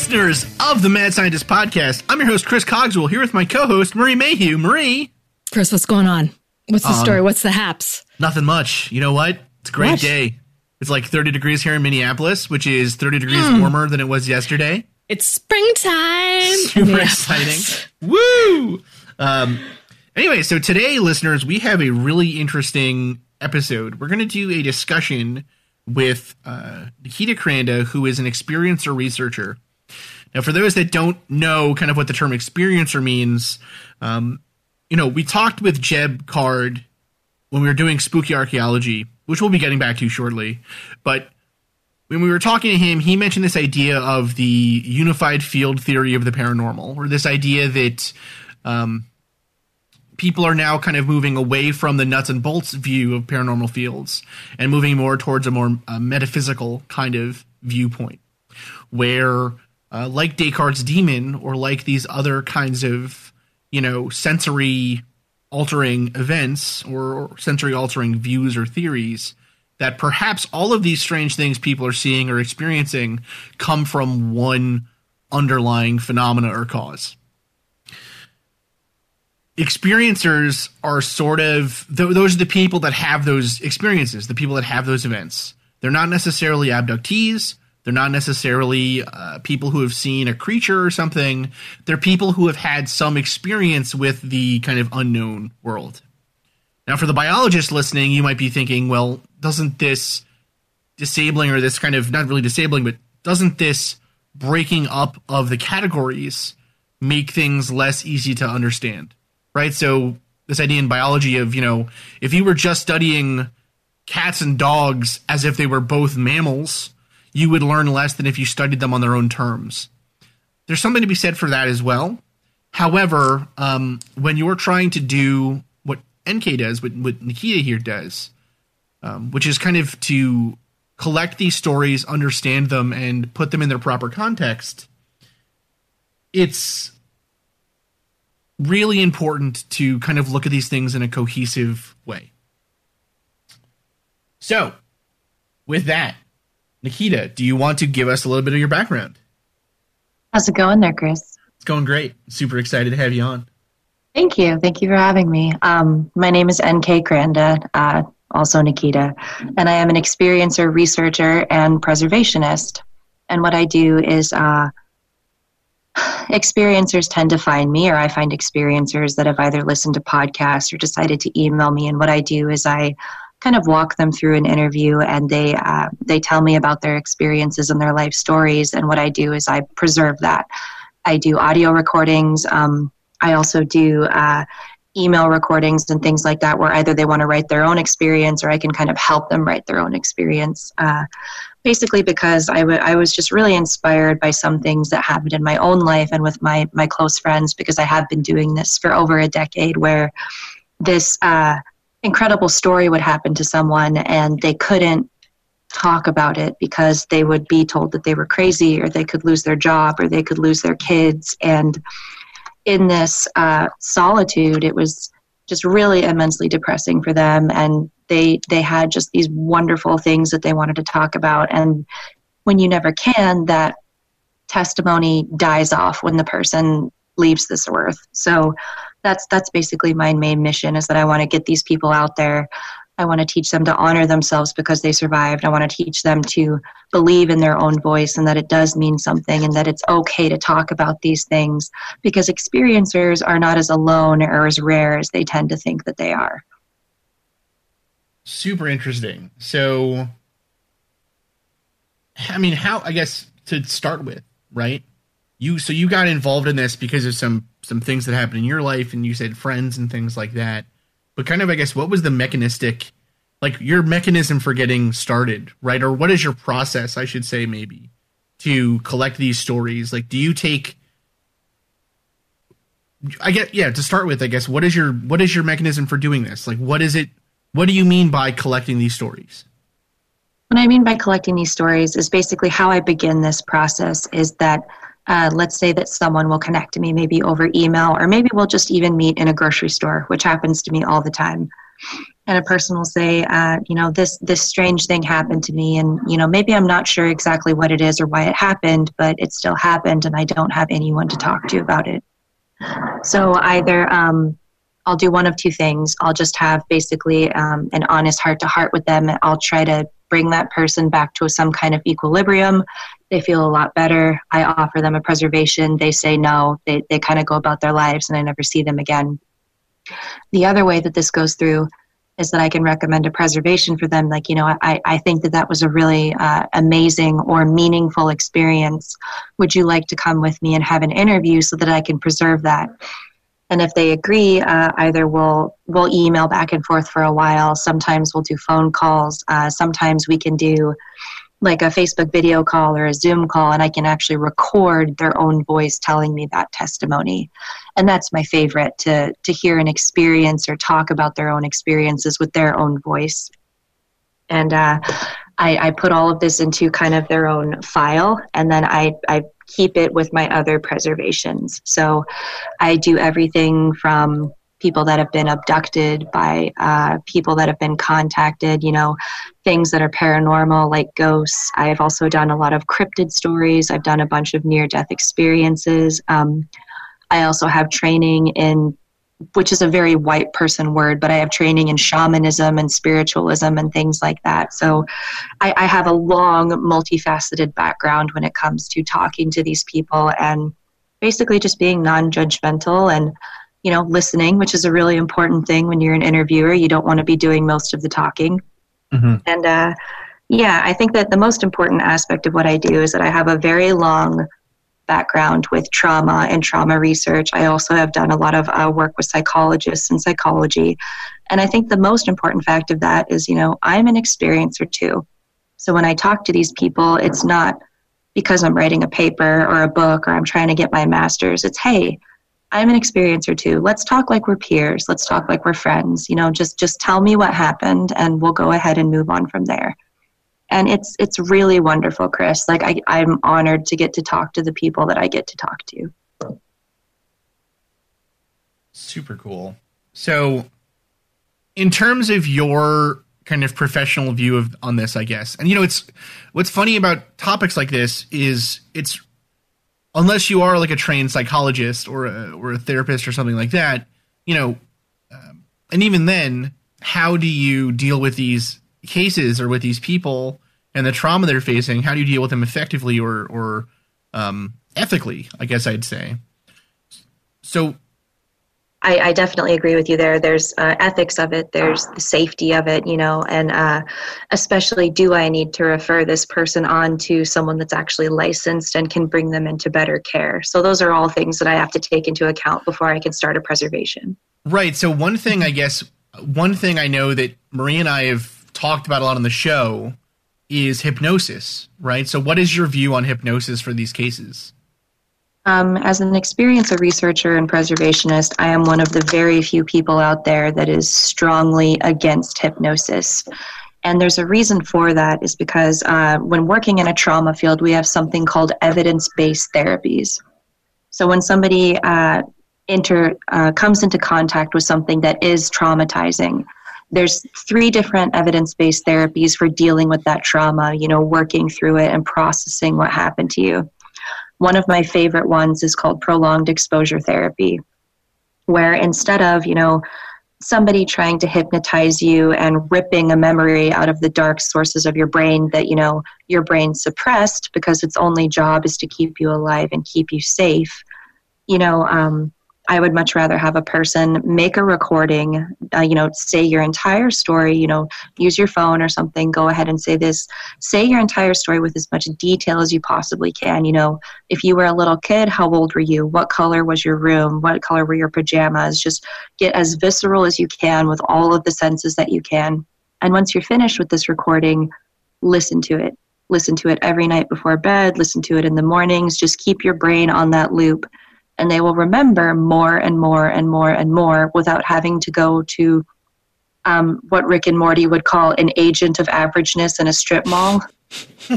Listeners of the Mad Scientist Podcast. I'm your host, Chris Cogswell, here with my co host, Marie Mayhew. Marie. Chris, what's going on? What's the Um, story? What's the haps? Nothing much. You know what? It's a great What? day. It's like 30 degrees here in Minneapolis, which is 30 degrees Hmm. warmer than it was yesterday. It's springtime. Super exciting. Woo! Um, anyway, so today, listeners, we have a really interesting episode. We're going to do a discussion with uh, Nikita Kranda, who is an experiencer researcher. Now, for those that don't know kind of what the term experiencer means, um, you know, we talked with Jeb Card when we were doing spooky archaeology, which we'll be getting back to shortly. But when we were talking to him, he mentioned this idea of the unified field theory of the paranormal, or this idea that um, people are now kind of moving away from the nuts and bolts view of paranormal fields and moving more towards a more uh, metaphysical kind of viewpoint, where, uh, like Descartes' demon, or like these other kinds of, you know, sensory altering events or, or sensory altering views or theories that perhaps all of these strange things people are seeing or experiencing come from one underlying phenomena or cause. Experiencers are sort of th- those are the people that have those experiences, the people that have those events. They're not necessarily abductees. They're not necessarily uh, people who have seen a creature or something. They're people who have had some experience with the kind of unknown world. Now, for the biologist listening, you might be thinking, well, doesn't this disabling or this kind of not really disabling, but doesn't this breaking up of the categories make things less easy to understand? Right? So, this idea in biology of, you know, if you were just studying cats and dogs as if they were both mammals, you would learn less than if you studied them on their own terms. There's something to be said for that as well. However, um, when you're trying to do what NK does, what, what Nikita here does, um, which is kind of to collect these stories, understand them, and put them in their proper context, it's really important to kind of look at these things in a cohesive way. So, with that, Nikita, do you want to give us a little bit of your background? How's it going there, Chris? It's going great. Super excited to have you on. Thank you. Thank you for having me. Um, my name is NK Kranda, uh, also Nikita, and I am an experiencer, researcher, and preservationist. And what I do is uh, experiencers tend to find me, or I find experiencers that have either listened to podcasts or decided to email me. And what I do is I kind of walk them through an interview, and they uh, they tell me about their experiences and their life stories. And what I do is I preserve that. I do audio recordings. Um, I also do uh, email recordings and things like that, where either they want to write their own experience or I can kind of help them write their own experience. Uh, basically, because I, w- I was just really inspired by some things that happened in my own life and with my, my close friends, because I have been doing this for over a decade, where this uh, incredible story would happen to someone and they couldn't talk about it because they would be told that they were crazy or they could lose their job or they could lose their kids. And in this uh, solitude it was just really immensely depressing for them. And they they had just these wonderful things that they wanted to talk about. And when you never can that testimony dies off when the person leaves this earth. So that's that's basically my main mission is that i want to get these people out there I want to teach them to honor themselves because they survived. I want to teach them to believe in their own voice and that it does mean something and that it's okay to talk about these things because experiencers are not as alone or as rare as they tend to think that they are. Super interesting. So, I mean, how, I guess, to start with, right? you so you got involved in this because of some some things that happened in your life, and you said friends and things like that. But kind of, I guess, what was the mechanistic, like your mechanism for getting started, right? Or what is your process, I should say, maybe, to collect these stories? Like, do you take I get yeah. To start with, I guess what is your what is your mechanism for doing this? Like, what is it? What do you mean by collecting these stories? What I mean by collecting these stories is basically how I begin this process. Is that uh, let's say that someone will connect to me maybe over email, or maybe we'll just even meet in a grocery store, which happens to me all the time. And a person will say, uh, you know, this this strange thing happened to me, and you know, maybe I'm not sure exactly what it is or why it happened, but it still happened, and I don't have anyone to talk to about it. So either um, I'll do one of two things. I'll just have basically um, an honest heart to heart with them. And I'll try to bring that person back to some kind of equilibrium. They feel a lot better. I offer them a preservation. They say no. They, they kind of go about their lives and I never see them again. The other way that this goes through is that I can recommend a preservation for them. Like, you know, I, I think that that was a really uh, amazing or meaningful experience. Would you like to come with me and have an interview so that I can preserve that? And if they agree, uh, either we'll we'll email back and forth for a while. Sometimes we'll do phone calls. Uh, sometimes we can do like a Facebook video call or a Zoom call, and I can actually record their own voice telling me that testimony. And that's my favorite to, to hear an experience or talk about their own experiences with their own voice. And uh, I, I put all of this into kind of their own file, and then I, I keep it with my other preservations. So I do everything from people that have been abducted, by uh, people that have been contacted, you know, things that are paranormal like ghosts. I've also done a lot of cryptid stories. I've done a bunch of near death experiences. Um, I also have training in, which is a very white person word, but I have training in shamanism and spiritualism and things like that. So I, I have a long, multifaceted background when it comes to talking to these people and basically just being non judgmental and you know, listening, which is a really important thing when you're an interviewer. You don't want to be doing most of the talking. Mm-hmm. And uh, yeah, I think that the most important aspect of what I do is that I have a very long background with trauma and trauma research. I also have done a lot of uh, work with psychologists and psychology. And I think the most important fact of that is, you know, I'm an experiencer too. So when I talk to these people, it's not because I'm writing a paper or a book or I'm trying to get my master's. It's, hey, I'm an experiencer too. Let's talk like we're peers. Let's talk like we're friends. You know, just just tell me what happened and we'll go ahead and move on from there. And it's it's really wonderful, Chris. Like I, I'm honored to get to talk to the people that I get to talk to. Super cool. So in terms of your kind of professional view of on this, I guess. And you know, it's what's funny about topics like this is it's unless you are like a trained psychologist or a, or a therapist or something like that, you know, um, and even then, how do you deal with these cases or with these people and the trauma they're facing? How do you deal with them effectively or or um, ethically? I guess I'd say. So I, I, definitely agree with you there. There's uh, ethics of it. There's the safety of it, you know, and uh, especially do I need to refer this person on to someone that's actually licensed and can bring them into better care. So those are all things that I have to take into account before I can start a preservation. Right. So one thing I guess one thing I know that Marie and I have talked about a lot on the show is hypnosis. Right. So what is your view on hypnosis for these cases? Um, as an experiencer researcher and preservationist, I am one of the very few people out there that is strongly against hypnosis. And there's a reason for that is because uh, when working in a trauma field, we have something called evidence based therapies. So when somebody uh, enter, uh, comes into contact with something that is traumatizing, there's three different evidence based therapies for dealing with that trauma, you know, working through it and processing what happened to you. One of my favorite ones is called prolonged exposure therapy, where instead of, you know, somebody trying to hypnotize you and ripping a memory out of the dark sources of your brain that, you know, your brain suppressed because its only job is to keep you alive and keep you safe, you know, um, I would much rather have a person make a recording, uh, you know, say your entire story, you know, use your phone or something, go ahead and say this, say your entire story with as much detail as you possibly can. You know, if you were a little kid, how old were you? What color was your room? What color were your pajamas? Just get as visceral as you can with all of the senses that you can. And once you're finished with this recording, listen to it. Listen to it every night before bed, listen to it in the mornings. Just keep your brain on that loop and they will remember more and more and more and more without having to go to um, what Rick and Morty would call an agent of averageness in a strip mall.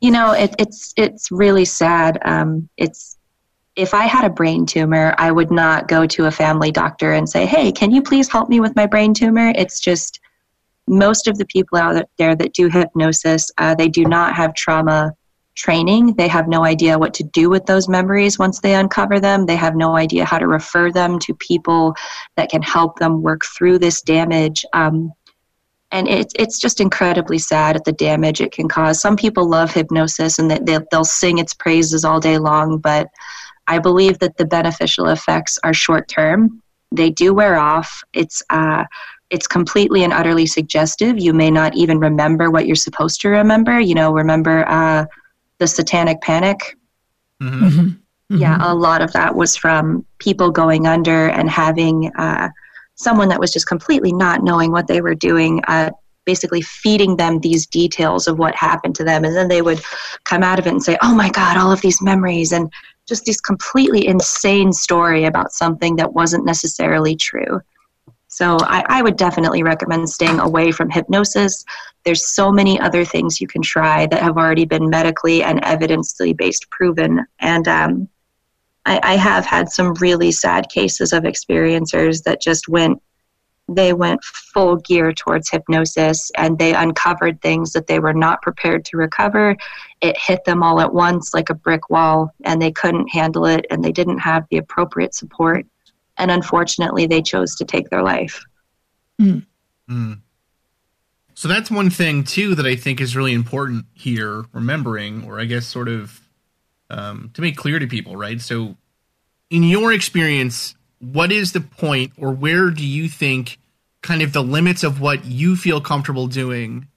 you know, it, it's it's really sad. Um, it's if I had a brain tumor, I would not go to a family doctor and say, "Hey, can you please help me with my brain tumor?" It's just most of the people out there that do hypnosis, uh, they do not have trauma training. They have no idea what to do with those memories once they uncover them. They have no idea how to refer them to people that can help them work through this damage. Um, and it's it's just incredibly sad at the damage it can cause. Some people love hypnosis and they, they'll sing its praises all day long, but I believe that the beneficial effects are short term. They do wear off. It's uh, it's completely and utterly suggestive. You may not even remember what you're supposed to remember. You know, remember uh, the satanic panic. Mm-hmm. Mm-hmm. mm-hmm. Yeah, a lot of that was from people going under and having uh, someone that was just completely not knowing what they were doing, uh, basically feeding them these details of what happened to them. And then they would come out of it and say, oh my God, all of these memories, and just this completely insane story about something that wasn't necessarily true. So I, I, would definitely recommend staying away from hypnosis. There's so many other things you can try that have already been medically and evidentially based proven. And um, I, I have had some really sad cases of experiencers that just went they went full gear towards hypnosis and they uncovered things that they were not prepared to recover. It hit them all at once like a brick wall, and they couldn't handle it and they didn't have the appropriate support and unfortunately they chose to take their life mm. Mm. so that's one thing too that i think is really important here remembering or i guess sort of um, to make clear to people right so in your experience what is the point or where do you think kind of the limits of what you feel comfortable doing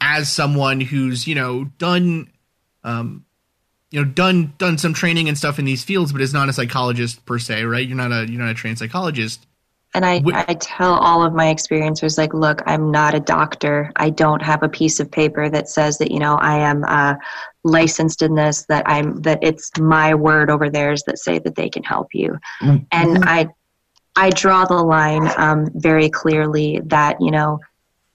as someone who's you know done um, you know done done some training and stuff in these fields but is not a psychologist per se right? You're not a you're not a trained psychologist. And I, I tell all of my experiencers like look i'm not a doctor. I don't have a piece of paper that says that you know i am uh, licensed in this that i'm that it's my word over theirs that say that they can help you. Mm-hmm. and i i draw the line um, very clearly that you know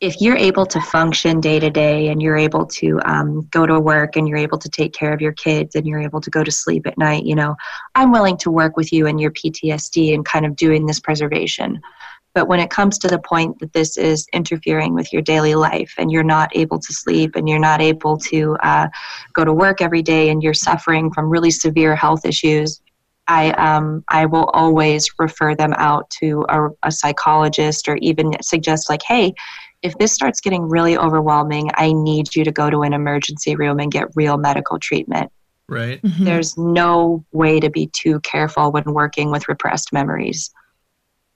if you're able to function day to day and you're able to um, go to work and you're able to take care of your kids and you're able to go to sleep at night, you know, I'm willing to work with you and your PTSD and kind of doing this preservation. But when it comes to the point that this is interfering with your daily life and you're not able to sleep and you're not able to uh, go to work every day and you're suffering from really severe health issues, I, um, I will always refer them out to a, a psychologist or even suggest, like, hey, if this starts getting really overwhelming, I need you to go to an emergency room and get real medical treatment. Right. Mm-hmm. There's no way to be too careful when working with repressed memories.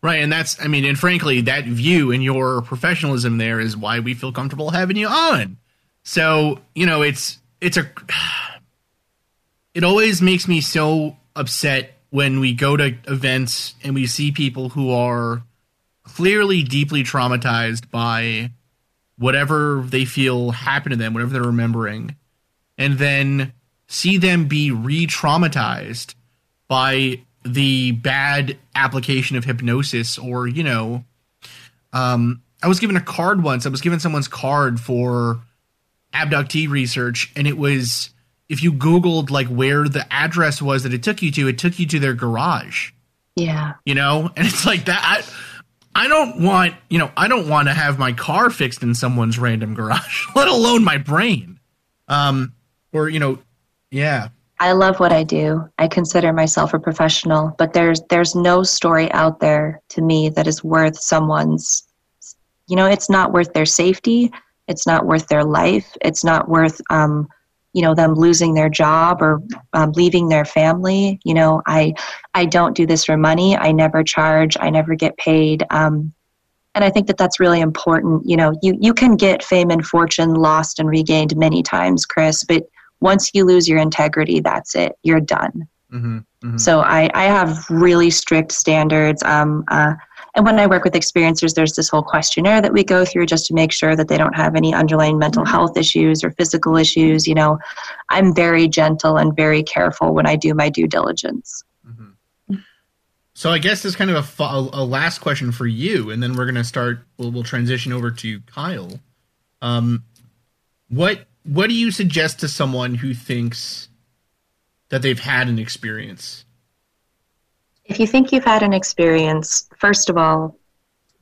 Right. And that's, I mean, and frankly, that view and your professionalism there is why we feel comfortable having you on. So, you know, it's, it's a, it always makes me so upset when we go to events and we see people who are clearly deeply traumatized by whatever they feel happened to them, whatever they're remembering, and then see them be re traumatized by the bad application of hypnosis or, you know, um, I was given a card once. I was given someone's card for abductee research, and it was if you Googled like where the address was that it took you to, it took you to their garage. Yeah. You know, and it's like that. I, I don't want, you know, I don't want to have my car fixed in someone's random garage, let alone my brain. Um, or, you know, yeah. I love what I do. I consider myself a professional, but there's there's no story out there to me that is worth someone's you know, it's not worth their safety, it's not worth their life, it's not worth um you know them losing their job or um, leaving their family you know i i don't do this for money. I never charge. I never get paid. Um, and i think that that's really important. You know you you can get fame and fortune lost and regained many times chris but once you lose your integrity that's it. You're done. Mm-hmm, mm-hmm. so I, I have really strict standards. Um, uh, and when I work with experiencers, there's this whole questionnaire that we go through just to make sure that they don't have any underlying mental mm-hmm. health issues or physical issues. You know, I'm very gentle and very careful when I do my due diligence. Mm-hmm. So I guess this kind of a, a, last question for you, and then we're going to start. We'll, we'll transition over to Kyle. Um, what what do you suggest to someone who thinks that they've had an experience if you think you've had an experience, first of all,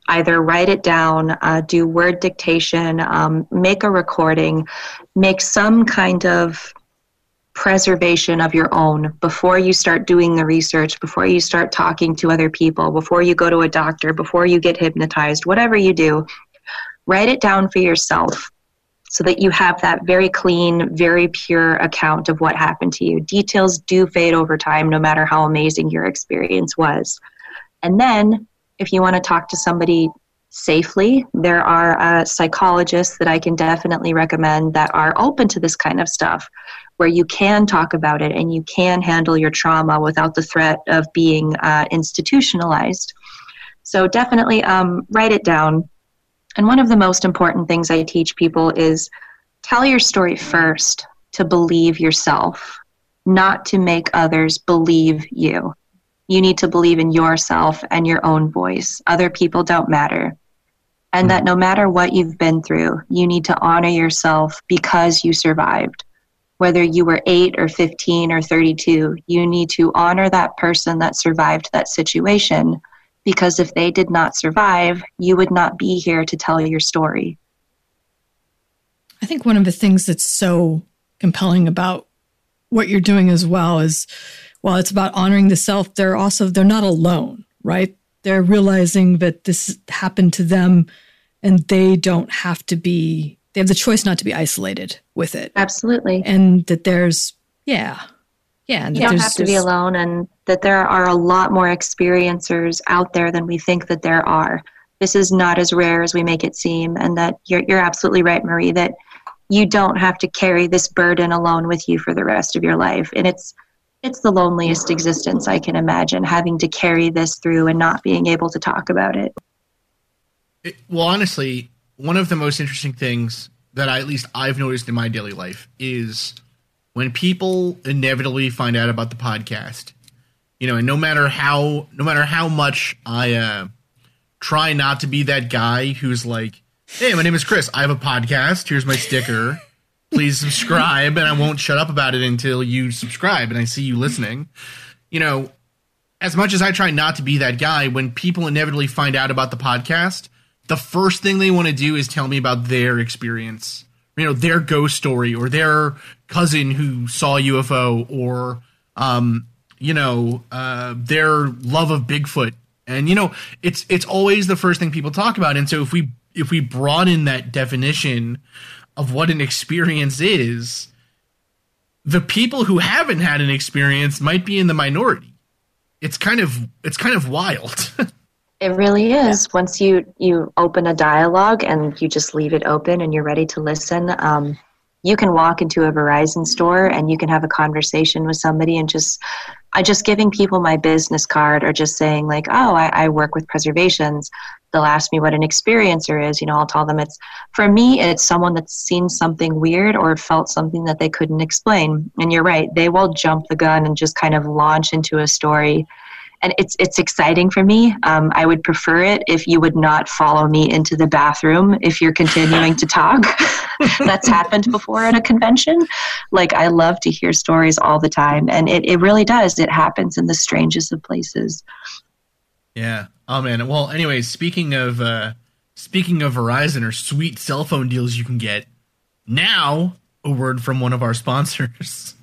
either write it down, uh, do word dictation, um, make a recording, make some kind of preservation of your own before you start doing the research, before you start talking to other people, before you go to a doctor, before you get hypnotized, whatever you do, write it down for yourself so that you have that very clean, very pure account of what happened to you. Details do fade over time, no matter how amazing your experience was. And then, if you want to talk to somebody safely, there are uh, psychologists that I can definitely recommend that are open to this kind of stuff, where you can talk about it and you can handle your trauma without the threat of being uh, institutionalized. So, definitely um, write it down and one of the most important things I teach people is tell your story first to believe yourself, not to make others believe you. You need to believe in yourself and your own voice. Other people don't matter. And that no matter what you've been through, you need to honor yourself because you survived. Whether you were 8 or 15 or 32, you need to honor that person that survived that situation because if they did not survive, you would not be here to tell your story. I think one of the things that's so compelling about what you're doing as well is while it's about honoring the self, they're also they're not alone, right? They're realizing that this happened to them and they don't have to be they have the choice not to be isolated with it. Absolutely. And that there's yeah. Yeah, you don't have to be alone, and that there are a lot more experiencers out there than we think that there are. This is not as rare as we make it seem, and that you're you're absolutely right, Marie. That you don't have to carry this burden alone with you for the rest of your life, and it's it's the loneliest existence I can imagine having to carry this through and not being able to talk about it. it well, honestly, one of the most interesting things that I, at least I've noticed in my daily life is when people inevitably find out about the podcast, you know, and no matter how no matter how much I uh, try not to be that guy who's like, "Hey, my name is Chris. I have a podcast. Here's my sticker. Please subscribe." And I won't shut up about it until you subscribe and I see you listening. You know, as much as I try not to be that guy, when people inevitably find out about the podcast, the first thing they want to do is tell me about their experience you know their ghost story or their cousin who saw UFO or um, you know uh, their love of Bigfoot. And you know it's it's always the first thing people talk about. And so if we if we broaden that definition of what an experience is the people who haven't had an experience might be in the minority. It's kind of it's kind of wild. It really is. Once you you open a dialogue and you just leave it open and you're ready to listen, um, you can walk into a Verizon store and you can have a conversation with somebody and just I just giving people my business card or just saying like, oh, I, I work with preservations. They'll ask me what an experiencer is. You know, I'll tell them it's for me, it's someone that's seen something weird or felt something that they couldn't explain. And you're right, they will jump the gun and just kind of launch into a story and it's it's exciting for me. Um, I would prefer it if you would not follow me into the bathroom if you're continuing to talk. That's happened before at a convention. Like I love to hear stories all the time, and it it really does. It happens in the strangest of places. Yeah. Oh man. Well, anyways, speaking of uh, speaking of Verizon or sweet cell phone deals you can get now, a word from one of our sponsors.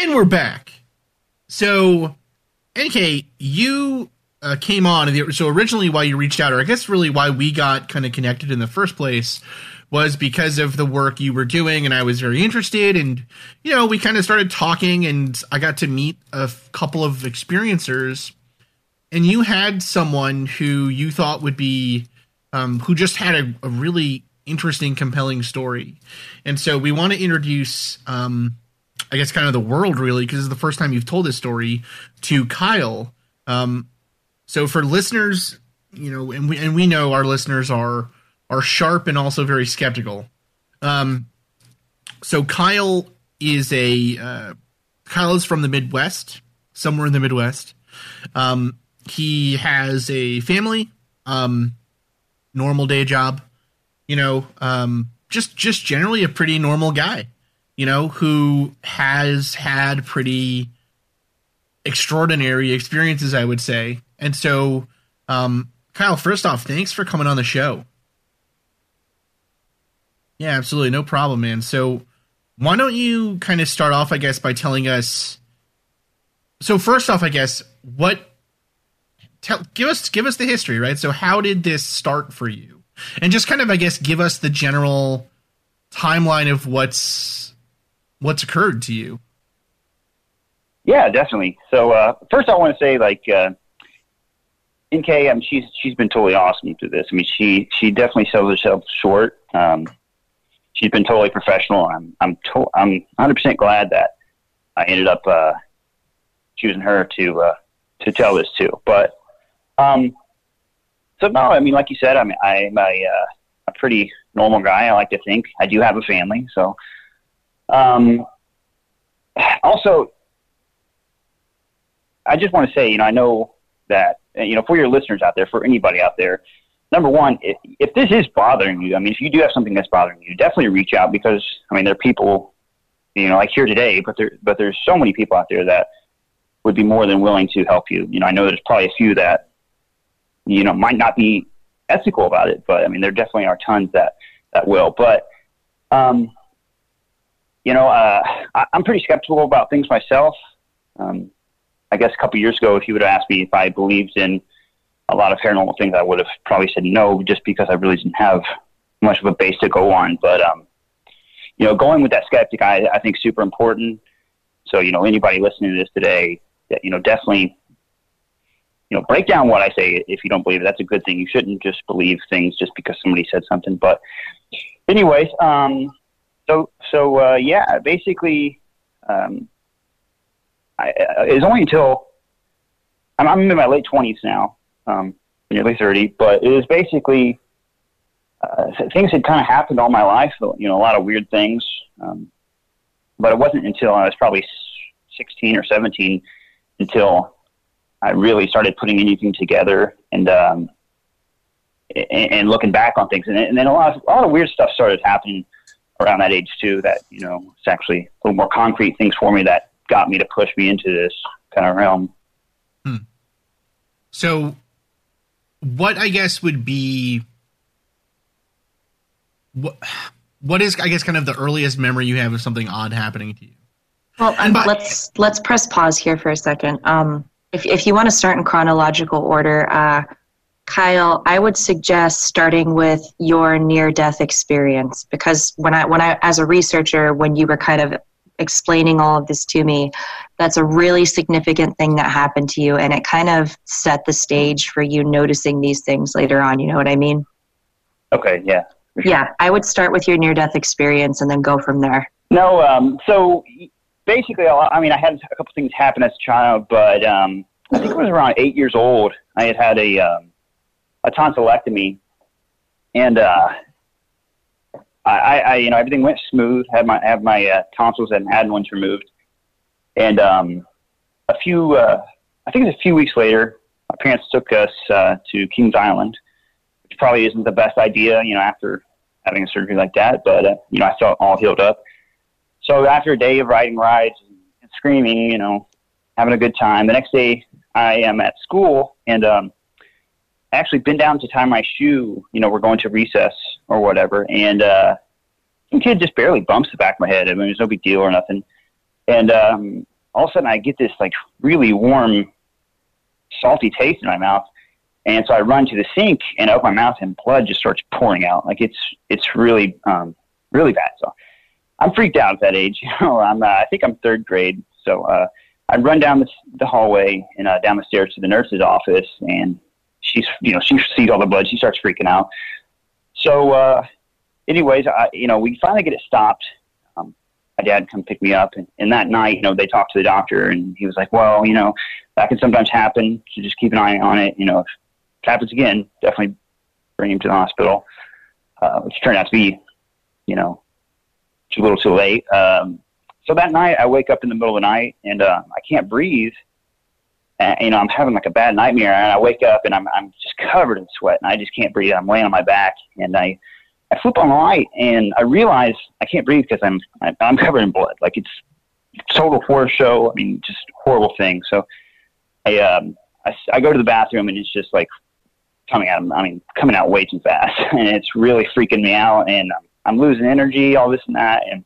And we're back. So, NK, you uh, came on. So, originally, why you reached out, or I guess really why we got kind of connected in the first place, was because of the work you were doing. And I was very interested. And, you know, we kind of started talking, and I got to meet a f- couple of experiencers. And you had someone who you thought would be, um, who just had a, a, really interesting, compelling story. And so we want to introduce. Um, I guess kind of the world really because it's the first time you've told this story to Kyle. Um, so for listeners, you know, and we and we know our listeners are are sharp and also very skeptical. Um, so Kyle is a uh, Kyle is from the Midwest, somewhere in the Midwest. Um, he has a family, um, normal day job, you know, um, just just generally a pretty normal guy you know, who has had pretty extraordinary experiences, I would say. And so, um, Kyle, first off, thanks for coming on the show. Yeah, absolutely. No problem, man. So, why don't you kind of start off, I guess, by telling us. So, first off, I guess, what. Tell, give us give us the history, right? So, how did this start for you? And just kind of, I guess, give us the general timeline of what's what's occurred to you. Yeah, definitely. So uh, first, I want to say like uh, NK, I mean, she's she's been totally awesome through this. I mean, she she definitely sells herself short. Um, she's been totally professional. I'm I'm to- I'm 100 percent glad that I ended up uh, choosing her to uh, to tell this to. But um, so no, I mean, like you said, I'm I'm a uh, a pretty normal guy. I like to think I do have a family, so um, also, I just want to say, you know, I know that, you know, for your listeners out there, for anybody out there, number one, if, if this is bothering you, I mean, if you do have something that's bothering you, definitely reach out because, I mean, there are people, you know, like here today, but there, but there's so many people out there that would be more than willing to help you. You know, I know there's probably a few that, you know, might not be ethical about it, but I mean, there definitely are tons that, that will. But, um, you know, uh, I, am pretty skeptical about things myself. Um, I guess a couple years ago, if you would have asked me if I believed in a lot of paranormal things, I would have probably said no, just because I really didn't have much of a base to go on. But um, you know, going with that skeptic, I, I think super important. So you know, anybody listening to this today, you know, definitely, you know, break down what I say if you don't believe it. That's a good thing. You shouldn't just believe things just because somebody said something. But, anyways, um, so so uh, yeah, basically, um, I, it was only until I'm, I'm in my late twenties now, um, nearly thirty. But it was basically uh, things had kind of happened all my life. You know, a lot of weird things. Um, but it wasn't until I was probably sixteen or seventeen until I really started putting anything together and um, and, and looking back on things. And, and then a lot of a lot of weird stuff started happening around that age too that you know it's actually a little more concrete things for me that got me to push me into this kind of realm. Hmm. So, what I guess would be what what is I guess kind of the earliest memory you have of something odd happening to you? Well, um, by, let's let's press pause here for a second. Um, if if you want to start in chronological order, uh, Kyle, I would suggest starting with your near death experience because when I when I as a researcher when you were kind of explaining all of this to me, that's a really significant thing that happened to you and it kind of set the stage for you noticing these things later on, you know what I mean? Okay, yeah. Sure. Yeah, I would start with your near death experience and then go from there. No, um, so basically, I mean, I had a couple things happen as a child, but um, I think it was around eight years old. I had had a um, a tonsillectomy, and uh, I, I, you know, everything went smooth. Had my have my uh, tonsils and adenoids removed, and um, a few, uh, I think it was a few weeks later, my parents took us uh, to Kings Island, which probably isn't the best idea, you know, after having a surgery like that. But uh, you know, I felt all healed up. So after a day of riding rides and screaming, you know, having a good time, the next day I am at school and um, actually been down to tie my shoe. You know, we're going to recess or whatever, and uh, some kid just barely bumps the back of my head. I mean, there's no big deal or nothing. And um, all of a sudden, I get this like really warm, salty taste in my mouth. And so I run to the sink and open my mouth, and blood just starts pouring out. Like it's it's really um, really bad. So I'm freaked out at that age. You know, I'm uh, I think I'm third grade. So uh, I run down the, the hallway and uh, down the stairs to the nurse's office, and she's you know she sees all the blood. She starts freaking out. So, uh, anyways, I you know we finally get it stopped. Um, my dad come pick me up, and, and that night, you know, they talked to the doctor, and he was like, "Well, you know, that can sometimes happen. So just keep an eye on it. You know, if it happens again, definitely bring him to the hospital." Uh, which turned out to be, you know, too little, too late. Um, so that night, I wake up in the middle of the night and uh, I can't breathe. And, you know, I'm having like a bad nightmare, and I wake up and I'm I'm just covered in sweat, and I just can't breathe. I'm laying on my back, and I I flip on the light, and I realize I can't breathe because I'm I'm covered in blood. Like it's total horror show. I mean, just horrible thing. So I um I, I go to the bathroom, and it's just like coming out. I mean, coming out way too fast, and it's really freaking me out, and I'm, I'm losing energy, all this and that, and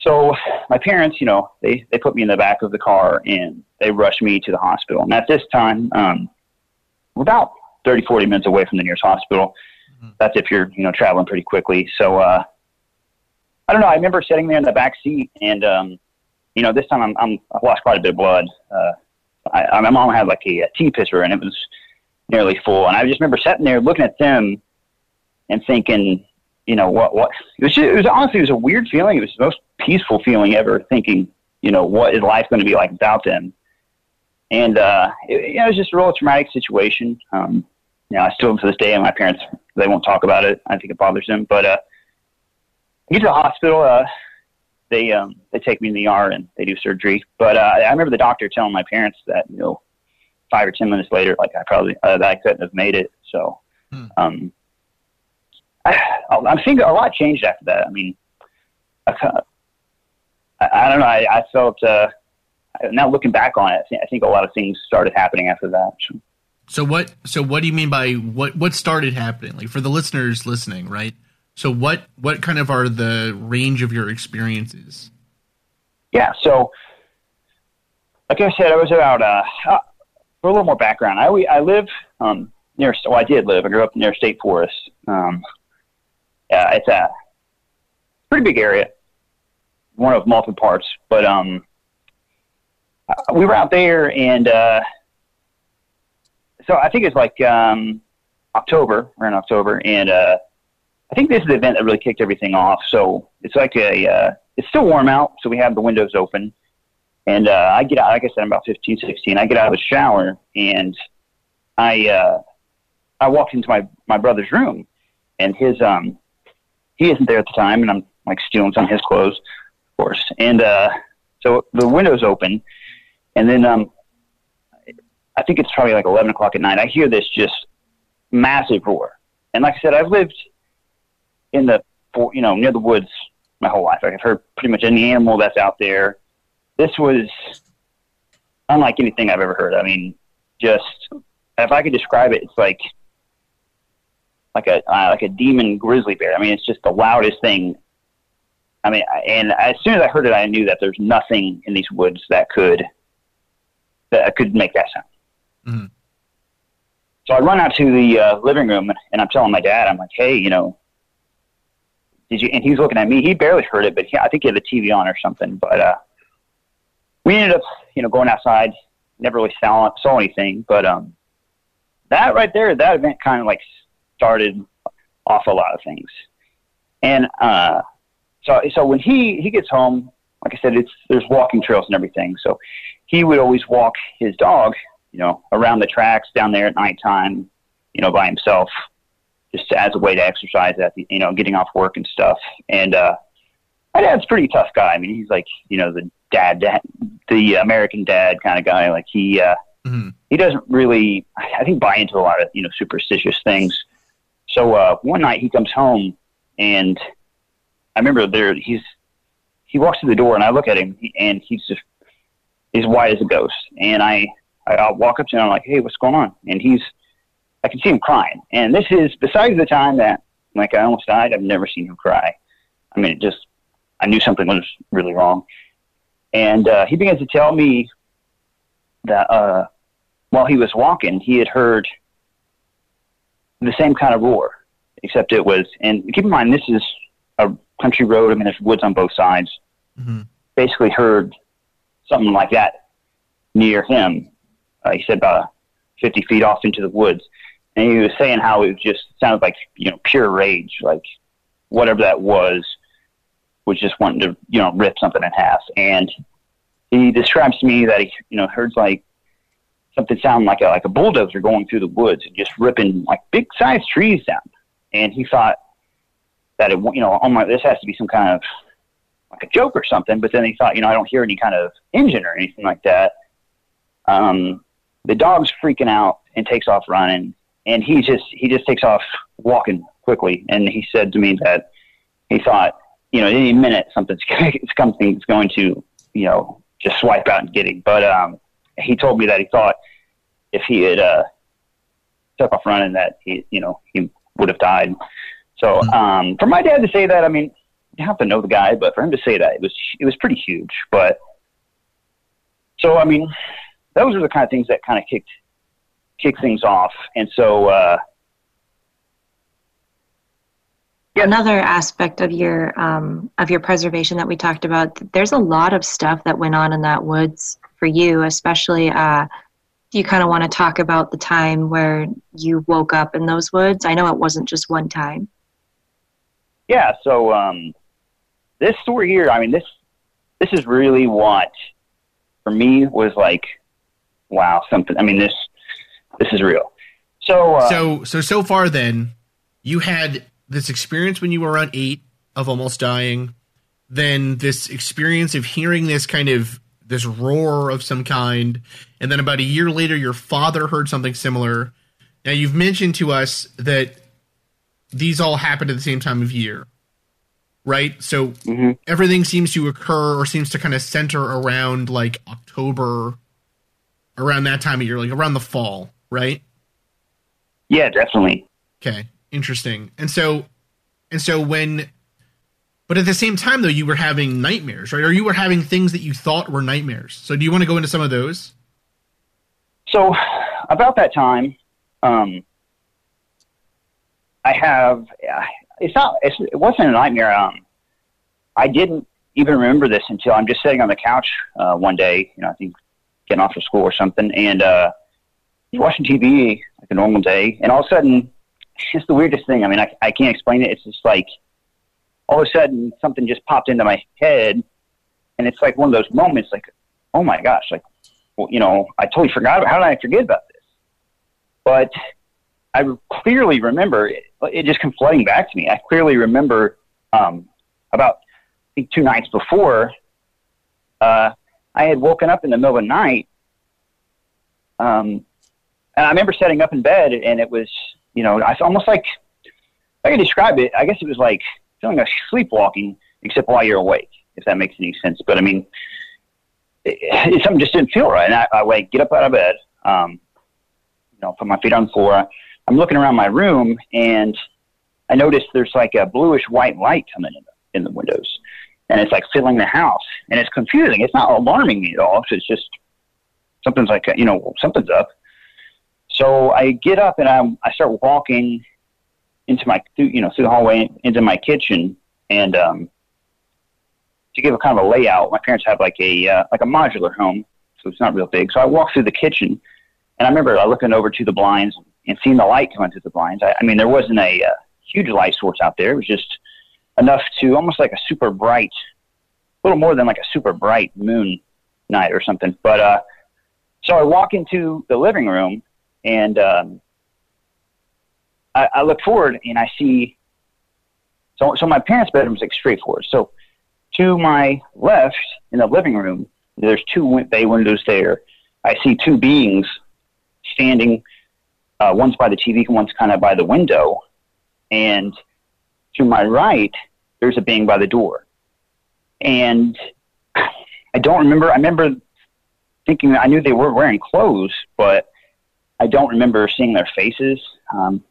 so my parents, you know, they, they put me in the back of the car and they rushed me to the hospital. And at this time, um, we're about 30, 40 minutes away from the nearest hospital. Mm-hmm. That's if you're, you know, traveling pretty quickly. So, uh, I don't know. I remember sitting there in the back seat and, um, you know, this time I'm, I'm, I've lost quite a bit of blood. Uh, I, my mom had like a, a tea pitcher and it was nearly full. And I just remember sitting there looking at them and thinking, you know what what it was, just, it was honestly it was a weird feeling. It was the most peaceful feeling ever thinking you know what is life going to be like without them. And uh it, you know, it was just a real traumatic situation. Um you know i still to this day and my parents they won't talk about it. I think it bothers them. But uh I get to the hospital uh they um they take me in the ER and they do surgery. But uh i remember the doctor telling my parents that you know five or ten minutes later like i probably uh, that i couldn't have made it. So hmm. um I, I'm seeing a lot changed after that. I mean, I, I don't know. I, I felt uh, now looking back on it, I think a lot of things started happening after that. So. so what? So what do you mean by what? What started happening? Like for the listeners listening, right? So what? What kind of are the range of your experiences? Yeah. So, like I said, I was about uh, uh for a little more background. I I live um, near. Well, I did live. I grew up near State Forest. Um, uh, it's a pretty big area, one of multiple parts. But um, we were out there, and uh, so I think it's like um, October. In October, and uh, I think this is the event that really kicked everything off. So it's like a uh, it's still warm out, so we have the windows open. And uh, I get out, like I said, I'm about 15, 16. I get out of the shower and I uh, I walked into my my brother's room, and his um he isn't there at the time, and I'm like stealing some of his clothes, of course. And uh, so the window's open, and then um, I think it's probably like 11 o'clock at night. I hear this just massive roar, and like I said, I've lived in the you know near the woods my whole life. I've heard pretty much any animal that's out there. This was unlike anything I've ever heard. I mean, just if I could describe it, it's like like a uh, like a demon grizzly bear. I mean, it's just the loudest thing. I mean, and as soon as I heard it, I knew that there's nothing in these woods that could that could make that sound. Mm-hmm. So I run out to the uh, living room and I'm telling my dad, I'm like, hey, you know, did you? And he's looking at me. He barely heard it, but he, I think he had the TV on or something. But uh, we ended up, you know, going outside. Never really saw saw anything, but um, that right there, that event kind of like started off a lot of things. And uh, so, so when he he gets home, like I said, it's there's walking trails and everything. So he would always walk his dog, you know, around the tracks down there at nighttime, you know, by himself, just as a way to exercise at the, you know, getting off work and stuff. And uh, my dad's a pretty tough guy. I mean, he's like, you know, the dad, dad the American dad kind of guy. Like he, uh, mm-hmm. he doesn't really, I think, buy into a lot of you know superstitious things. So uh, one night he comes home, and I remember there he's he walks through the door, and I look at him, and he's just he's white as a ghost. And I I walk up to him, I'm like, hey, what's going on? And he's I can see him crying. And this is besides the time that like I almost died. I've never seen him cry. I mean, it just I knew something was really wrong. And uh, he begins to tell me that uh, while he was walking, he had heard the same kind of roar, except it was. And keep in mind, this is a country road. I mean, there's woods on both sides. Mm-hmm. Basically, heard something like that near him. Uh, he said about 50 feet off into the woods. And he was saying how it just sounded like, you know, pure rage, like whatever that was, was just wanting to, you know, rip something in half. And he describes to me that he, you know, heard like something sound like a, like a bulldozer going through the woods and just ripping like big sized trees down. And he thought that it, you know, oh my, this has to be some kind of like a joke or something. But then he thought, you know, I don't hear any kind of engine or anything like that. Um, the dog's freaking out and takes off running, and he just he just takes off walking quickly. And he said to me that he thought, you know, any minute something's something's going to, you know, just swipe out and get him. But um, he told me that he thought if he had uh, took off running, that he, you know, he would have died. So hmm. um, for my dad to say that, I mean, you have to know the guy, but for him to say that, it was it was pretty huge. But so I mean, those are the kind of things that kind of kicked kicked things off, and so. Uh, yeah. Another aspect of your um, of your preservation that we talked about, there's a lot of stuff that went on in that woods for you, especially. Uh, do you kind of want to talk about the time where you woke up in those woods? I know it wasn't just one time. Yeah, so um, this story here, I mean, this this is really what for me was like, wow, something. I mean, this this is real. So uh, so so so far, then you had this experience when you were around eight of almost dying, then this experience of hearing this kind of this roar of some kind, and then about a year later, your father heard something similar. Now you've mentioned to us that these all happened at the same time of year right? So mm-hmm. everything seems to occur or seems to kind of center around like October, around that time of year, like around the fall, right? Yeah, definitely. Okay, interesting. And so, and so when, but at the same time though, you were having nightmares, right? Or you were having things that you thought were nightmares. So do you want to go into some of those? So about that time, um, I have it's not. It's, it wasn't a nightmare. Um, I didn't even remember this until I'm just sitting on the couch uh, one day. You know, I think getting off of school or something, and uh, watching TV like a normal day, and all of a sudden, it's just the weirdest thing. I mean, I, I can't explain it. It's just like all of a sudden something just popped into my head, and it's like one of those moments, like, oh my gosh, like, well, you know, I totally forgot. How did I forget about this? But I clearly remember it, it just come flooding back to me. I clearly remember um, about I think two nights before, uh, I had woken up in the middle of the night, um, and I remember setting up in bed, and it was you know I almost like I can describe it. I guess it was like feeling like sleepwalking, except while you're awake, if that makes any sense. But I mean, it, it, something just didn't feel right. And I, I wake, get up out of bed, um, you know, put my feet on the floor. I'm looking around my room and I notice there's like a bluish white light coming in the, in the windows, and it's like filling the house, and it's confusing. It's not alarming me at all. It's just something's like you know something's up. So I get up and I I start walking into my you know through the hallway into my kitchen, and um, to give a kind of a layout, my parents have like a uh, like a modular home, so it's not real big. So I walk through the kitchen, and I remember looking over to the blinds and seeing the light coming through the blinds. I, I mean, there wasn't a uh, huge light source out there. It was just enough to almost like a super bright, a little more than like a super bright moon night or something. But uh, so I walk into the living room and um, I, I look forward and I see. So, so my parents' bedroom is like straightforward. So to my left in the living room, there's two bay windows there. I see two beings standing. Uh, one's by the TV, and one's kind of by the window, and to my right, there's a being by the door. And I don't remember. I remember thinking I knew they were wearing clothes, but I don't remember seeing their faces um,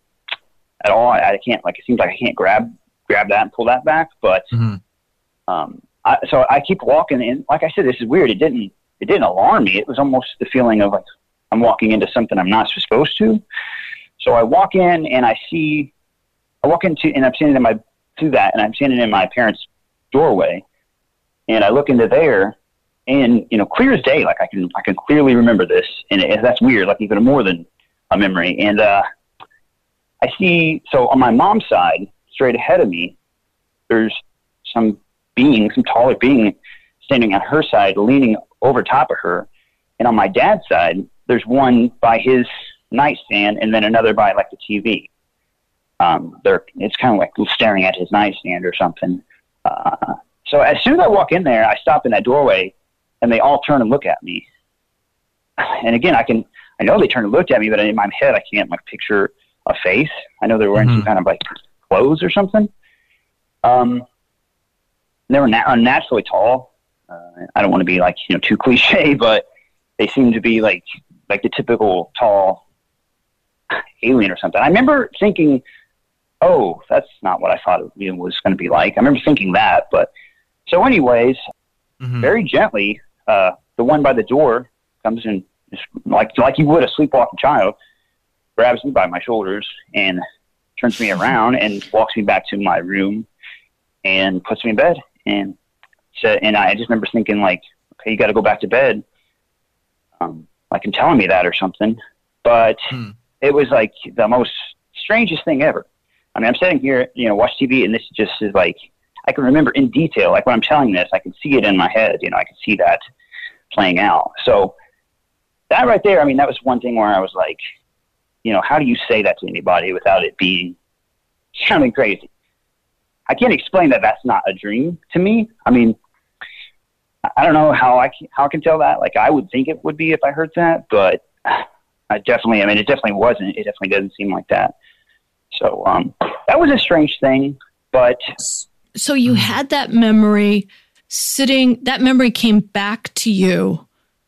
at all. I, I can't like it seems like I can't grab grab that and pull that back. But Mm-hmm. um, I, so I keep walking, and like I said, this is weird. It didn't it didn't alarm me. It was almost the feeling of like I'm walking into something I'm not supposed to. So I walk in and I see, I walk into and I'm standing in my through that, and I'm standing in my parents' doorway, and I look into there, and you know, clear as day, like I can I can clearly remember this, and it, that's weird, like even more than a memory. And uh, I see, so on my mom's side, straight ahead of me, there's some being, some taller being, standing on her side, leaning over top of her, and on my dad's side, there's one by his nightstand, and then another by like the TV. Um, they're it's kind of like staring at his nightstand or something. Uh, so as soon as I walk in there, I stop in that doorway, and they all turn and look at me. And again, I can I know they turned and looked at me, but in my head, I can't like picture a face. I know they're wearing some Mhm. kind of like clothes or something. Um, they were na- unnaturally tall. Uh, I don't want to be like you know too cliche, but they seem to be like like the typical tall alien or something. I remember thinking, "Oh, that's not what I thought it you know, was going to be like." I remember thinking that, but so anyways, Mhm. very gently, uh, the one by the door comes in, just like like you would a sleepwalking child, grabs me by my shoulders and turns me around and walks me back to my room and puts me in bed. And said, and I just remember thinking like, okay, you got to go back to bed. Um, like him telling me that or something, but Hmm. it was like the most strangest thing ever. I mean, I'm sitting here, you know, watch TV, and this just is like I can remember in detail. Like when I'm telling this, I can see it in my head. You know, I can see that playing out. So that right there, I mean, that was one thing where I was like, you know, how do you say that to anybody without it being sounding crazy? I can't explain that that's not a dream to me. I mean, I- don't know how I can, how I can tell that. Like I would think it would be if I heard that, but I definitely, I mean, it definitely wasn't. It definitely doesn't seem like that. So um, that was a strange thing, but So you had that memory sitting. That memory came back to you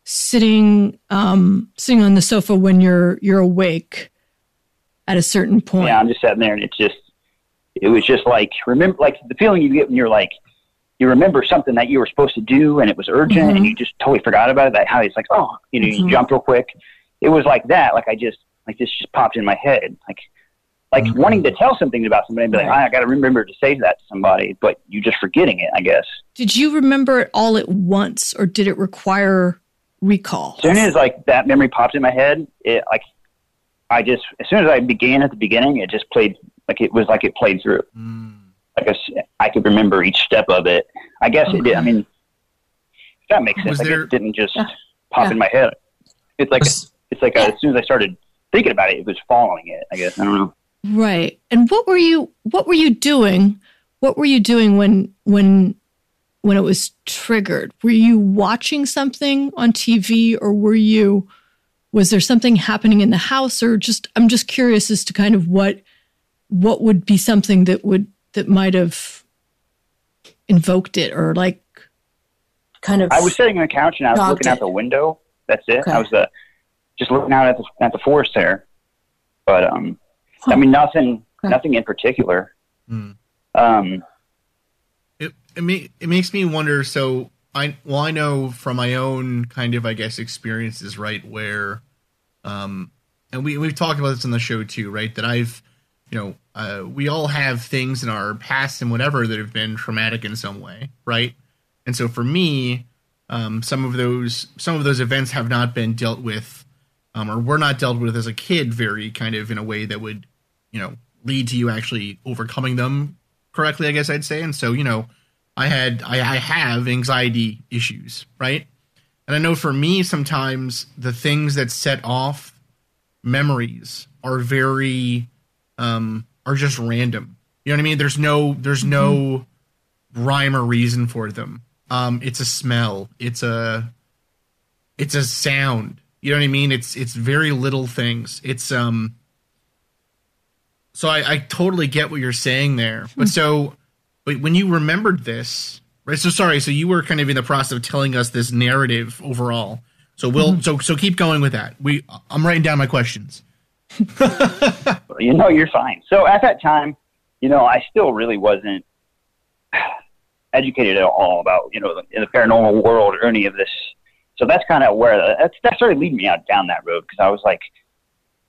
sitting, um, sitting on the sofa when you're you're awake at a certain point. yeah, I'm just sitting there, and it's just, it was just like remember, like the feeling you get when you're like, you remember something that you were supposed to do, and it was urgent, and you just totally forgot about it. That how it's like, oh, you know, you Mhm. jump real quick. It was like that. Like I just, like this just popped in my head, like. Like wanting to tell something about somebody and be like, Right. I got to remember to say that to somebody, but you just forgetting it, I guess. Did you remember it all at once, or did it require recall? As soon as like that memory popped in my head, it like I just as soon as I began at the beginning, it just played like it was like it played through. Mm. Like I could remember each step of it. I guess it did. I mean, if that makes sense. Was like there- it didn't just Yeah. pop Yeah. in my head. It's like Was- it's like uh, as soon as I started thinking about it, it was following it. I guess I don't know. Right. And what were you what were you doing? What were you doing when when when it was triggered? Were you watching something on TV or were you was there something happening in the house or just I'm just curious as to kind of what what would be something that would that might have invoked it or like Kind of. I was sitting on the couch and I was Dogged looking out the window. That's it. Okay. I was uh, just looking out at the at the forest there. But um, Huh. I mean nothing Okay. nothing in particular. Mm. Um, It ma- it makes me wonder. So I well I know from my own kind of I guess experiences right where, um, and we we've talked about this on the show too right that I've you know uh, we all have things in our past and whatever that have been traumatic in some way right, and so for me, um, some of those some of those events have not been dealt with, um, or were not dealt with as a kid very kind of in a way that would you know lead to you actually overcoming them correctly i guess i'd say and so you know i had i, I have anxiety issues right? And i know for me sometimes the things that set off memories are very um are just random. You know what i mean? There's no there's no rhyme or reason for them. Um it's a smell. It's a it's a sound. You know what I mean? It's it's very little things. It's um. So I, I totally get what you're saying there, but so, but when you remembered this, right? So sorry. So you were kind of in the process of telling us this narrative overall. So we'll mm-hmm. so so keep going with that. We I'm writing down my questions. you know, you're fine. So at that time, you know, I still really wasn't educated at all about you know the, in the paranormal world or any of this. So that's kind of where that's that started leading me out down that road because I was like,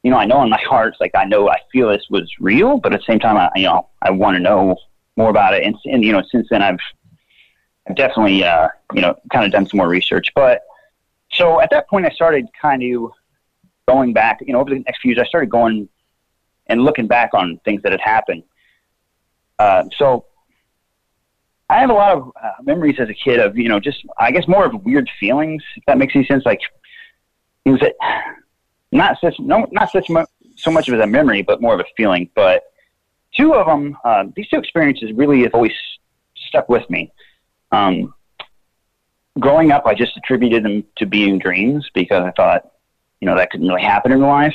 you know, I know in my heart, like I know I feel this was real, but at the same time, I you know I want to know more about it, and and you know since then I've I've definitely uh, you know kind of done some more research, but so at that point, I started kind of going back. You know, over the next few years, I started going and looking back on things that had happened. Uh, so I have a lot of uh, memories as a kid of you know just I guess more of weird feelings. If that makes any sense, like it was not such no not such mu- so much of a memory, but more of a feeling. But two of them, uh, these two experiences really have always stuck with me. Um, growing up, I just attributed them to being dreams because I thought, you know, that couldn't really happen in life.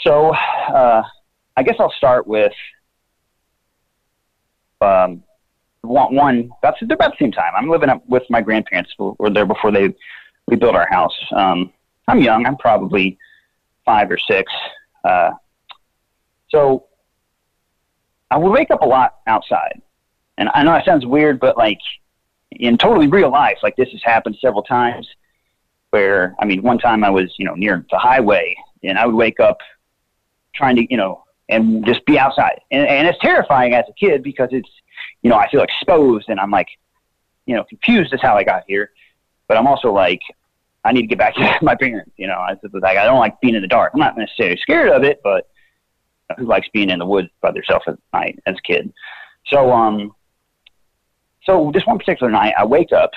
So, uh, I guess I'll start with um, one, one. That's about the same time. I'm living up with my grandparents. Were there before they we built our house. Um, I'm young. I'm probably five or six. Uh, so I would wake up a lot outside, and I know that sounds weird, but like in totally real life, like this has happened several times. Where I mean, one time I was you know near the highway, and I would wake up trying to you know and just be outside, and, and it's terrifying as a kid because it's you know I feel exposed, and I'm like you know confused as how I got here, but I'm also like I need to get back to my parents. You know, I like I don't like being in the dark. I'm not necessarily scared of it, but who likes being in the woods by themselves at night as a kid? So um, so this one particular night, I wake up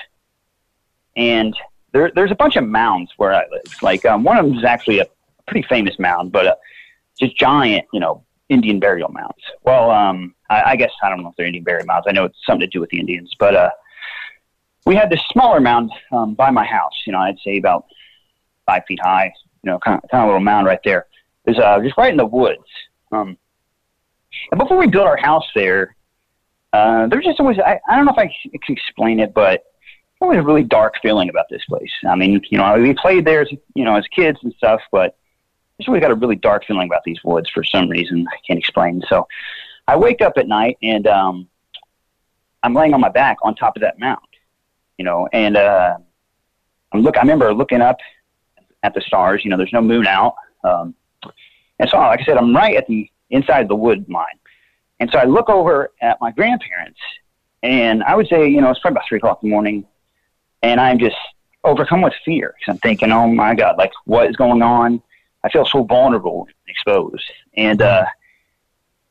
and there, there's a bunch of mounds where I live. Like um, one of them is actually a pretty famous mound, but uh, just giant, you know, Indian burial mounds. Well, um, I, I guess I don't know if they're Indian burial mounds. I know it's something to do with the Indians, but uh, we had this smaller mound um, by my house. You know, I'd say about five feet high. You know, kind of, kind of a little mound right there. It was uh, just right in the woods. Um, and before we built our house there, uh, there's just always I, I don't know if I can explain it, but always a really dark feeling about this place. I mean, you know, we played there as you know as kids and stuff, but just always got a really dark feeling about these woods for some reason I can't explain. So I wake up at night and um, I'm laying on my back on top of that mound, you know, and uh, I'm look. I remember looking up at the stars. You know, there's no moon out, um, and so like I said, I'm right at the inside of the wood line. And so I look over at my grandparents, and I would say, you know, it's probably about three o'clock in the morning, and I'm just overcome with fear because I'm thinking, oh my God, like what is going on? I feel so vulnerable, exposed, and uh,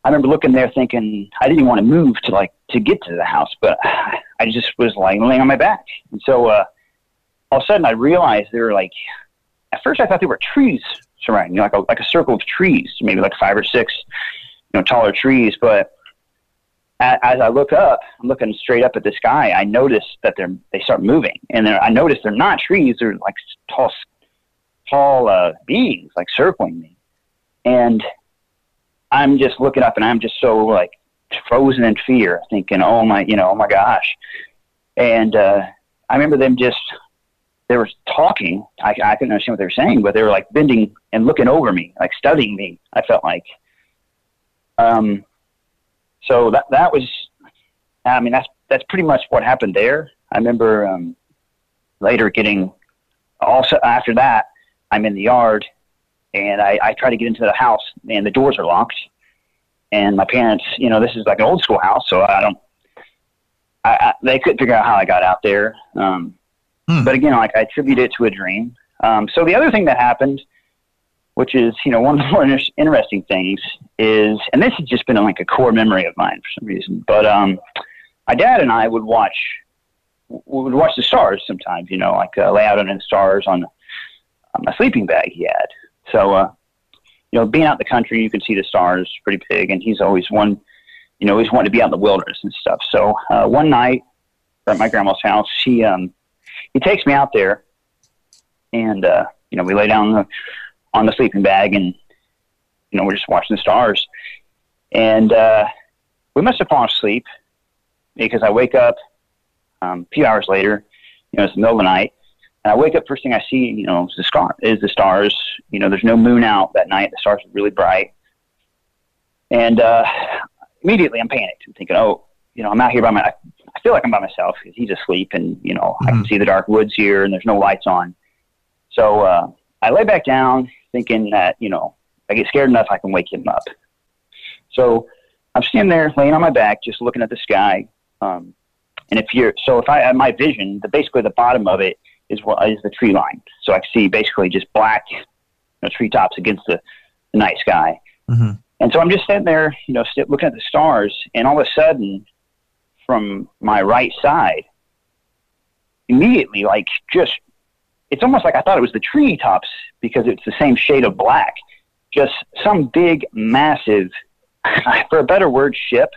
I remember looking there thinking I didn't want to move to like to get to the house, but I just was like laying on my back, and so uh, all of a sudden I realized there were like, at first I thought there were trees surrounding, you know, like a like a circle of trees, maybe like five or six you know, taller trees. But as, as I look up, I'm looking straight up at the sky. I notice that they're they start moving, and I notice they're not trees; they're like tall, tall uh, beings, like circling me. And I'm just looking up, and I'm just so like frozen in fear, thinking, "Oh my, you know, oh my gosh!" And uh, I remember them just they were talking. I, I couldn't understand what they were saying, but they were like bending and looking over me, like studying me. I felt like, um, so that that was, I mean, that's that's pretty much what happened there. I remember um, later getting also after that, I'm in the yard and I, I try to get into the house and the doors are locked. And my parents, you know, this is like an old school house, so I don't. I, I, they couldn't figure out how I got out there. Um, hmm. But again, like I attribute it to a dream. Um, so the other thing that happened which is, you know, one of the more interesting things is, and this has just been like a core memory of mine for some reason, but um, my dad and I would watch, we would watch the stars sometimes, you know, like uh, lay out under the stars on, on a sleeping bag he had. So, uh, you know, being out in the country, you can see the stars pretty big, and he's always one, you know, he's wanted to be out in the wilderness and stuff. So uh, one night at my grandma's house, she, um, he takes me out there and uh, you know we lay down on the, on the sleeping bag, and you know we're just watching the stars, and uh, we must have fallen asleep because I wake up um, a few hours later. You know, it's the middle of the night, and I wake up. First thing I see, you know, is the star is the stars. You know, there's no moon out that night. The stars are really bright, and uh, immediately I'm panicked. I'm thinking, oh, you know, I'm out here by my. I feel like I'm by myself because he's asleep, and you know, I can see the dark woods here, and there's no lights on. So uh, I lay back down, thinking that you know, I get scared enough, I can wake him up. So I'm standing there, laying on my back, just looking at the sky. Um, and if you're so, if I have my vision, the basically the bottom of it is what is the tree line. So I see basically just black you know, treetops against the, the night sky. And so I'm just sitting there, you know, sit, looking at the stars, and all of a sudden, from my right side, immediately, like just, it's almost like I thought it was the treetops because it's the same shade of black. Just some big, massive, for a better word, ship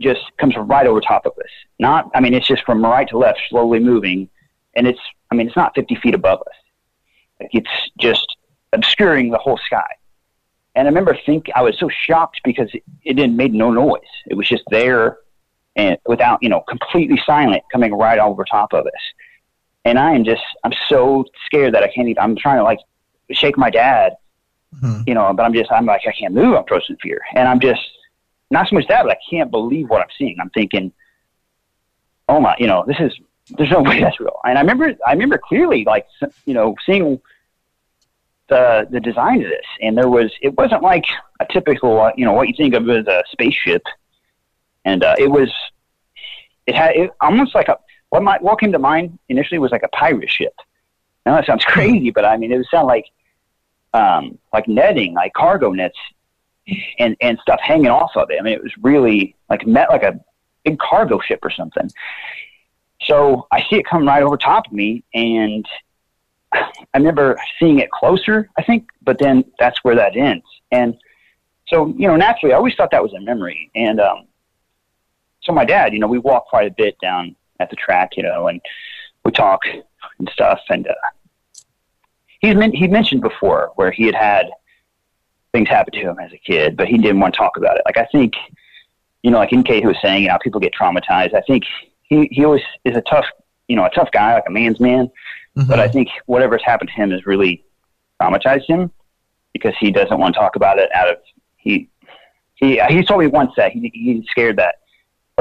just comes right over top of us. Not, I mean, it's just from right to left, slowly moving, and it's, I mean, it's not 50 feet above us. It's just obscuring the whole sky. And I remember thinking, I was so shocked because it, it didn't make no noise. It was just there and without, you know, completely silent coming right over top of us. And I am just, I'm so scared that I can't even, I'm trying to like shake my dad, you know, but I'm just, I'm like, I can't move. I'm frozen in fear. And I'm just, not so much that, but I can't believe what I'm seeing. I'm thinking, oh my, you know, this is, there's no way that's real. And I remember, I remember clearly, like, you know, seeing the the design of this, and there was, it wasn't like a typical, uh, you know, what you think of as a spaceship, and uh, it was, it had it, almost like a what my what came to mind initially was like a pirate ship. Now that sounds crazy, but I mean, it would sound like, um, like netting, like cargo nets, and and stuff hanging off of it. I mean, it was really like met like a big cargo ship or something. So I see it come right over top of me, and I remember seeing it closer, I think, but then that's where that ends. And so, you know, naturally, I always thought that was a memory. And um, so my dad, you know, we walk quite a bit down at the track, you know, and we talk and stuff. And uh, he's men- he mentioned before where he had had things happen to him as a kid, but he didn't want to talk about it. Like I think, you know, like NK was saying, you know, people get traumatized. I think he he always is a tough, you know, a tough guy, like a man's man. But I think whatever's happened to him has really traumatized him because he doesn't want to talk about it out of he he he told me once that he he's scared that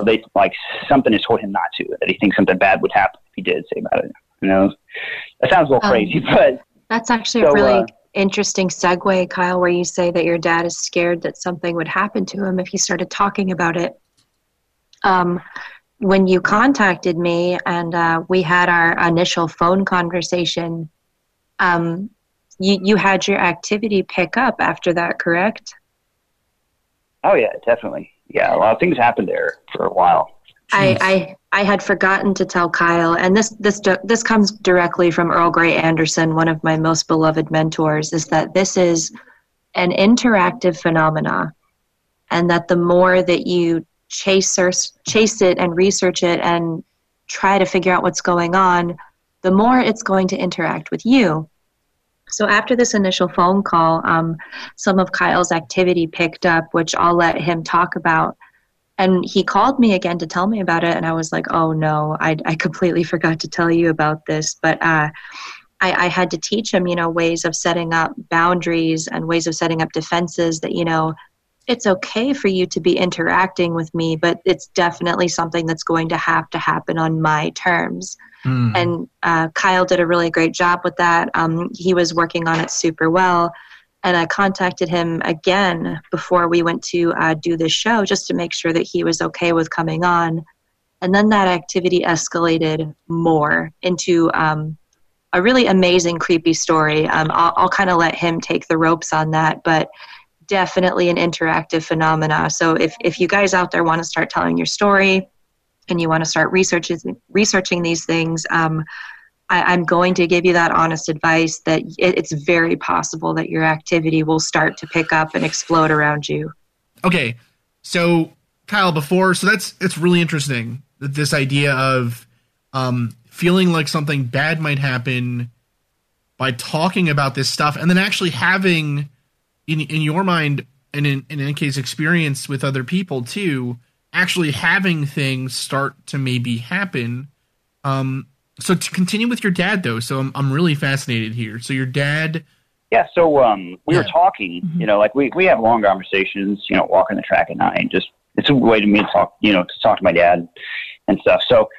or they like something has told him not to that he thinks something bad would happen if he did say about it. You know, that sounds a little Um, crazy, but That's actually So, a really uh, interesting segue, Kyle, where you say that your dad is scared that something would happen to him if he started talking about it. Um, when you contacted me and uh, we had our initial phone conversation, um, you, you had your activity pick up after that, correct? oh yeah, definitely, yeah, a lot of things happened there for a while. I, I I had forgotten to tell Kyle, and this this this comes directly from Earl Grey Anderson, one of my most beloved mentors, is that this is an interactive phenomena, and that the more that you chase or, chase it and research it and try to figure out what's going on, the more it's going to interact with you. So after this initial phone call, um, some of Kyle's activity picked up, which I'll let him talk about. And he called me again to tell me about it and i was like oh no i, I completely forgot to tell you about this. But uh, I, I had to teach him you know ways of setting up boundaries and ways of setting up defenses that you know it's okay for you to be interacting with me but it's definitely something that's going to have to happen on my terms Mm. and uh, Kyle did a really great job with that. Um, he was working on it super well. And I contacted him again before we went to uh, do this show just to make sure that he was okay with coming on. And then that activity escalated more into um, a really amazing, creepy story. Um, I'll, I'll kind of let him take the ropes on that, but definitely an interactive phenomena. So if, if you guys out there want to start telling your story, and you want to start researching researching these things, um, I, I'm going to give you that honest advice that it, it's very possible that your activity will start to pick up and explode around you. Okay, so Kyle, before so that's it's really interesting that this idea of um, feeling like something bad might happen by talking about this stuff and then actually having in in your mind and in, in any case experience with other people too actually having things start to maybe happen um so to continue with your dad though so i'm, I'm really fascinated here so your dad Yeah, so um, we were Yeah. talking, you know, like we, we have long conversations, you know, walking the track at night. Just it's a way to me to talk, you know, to talk to my dad and stuff. So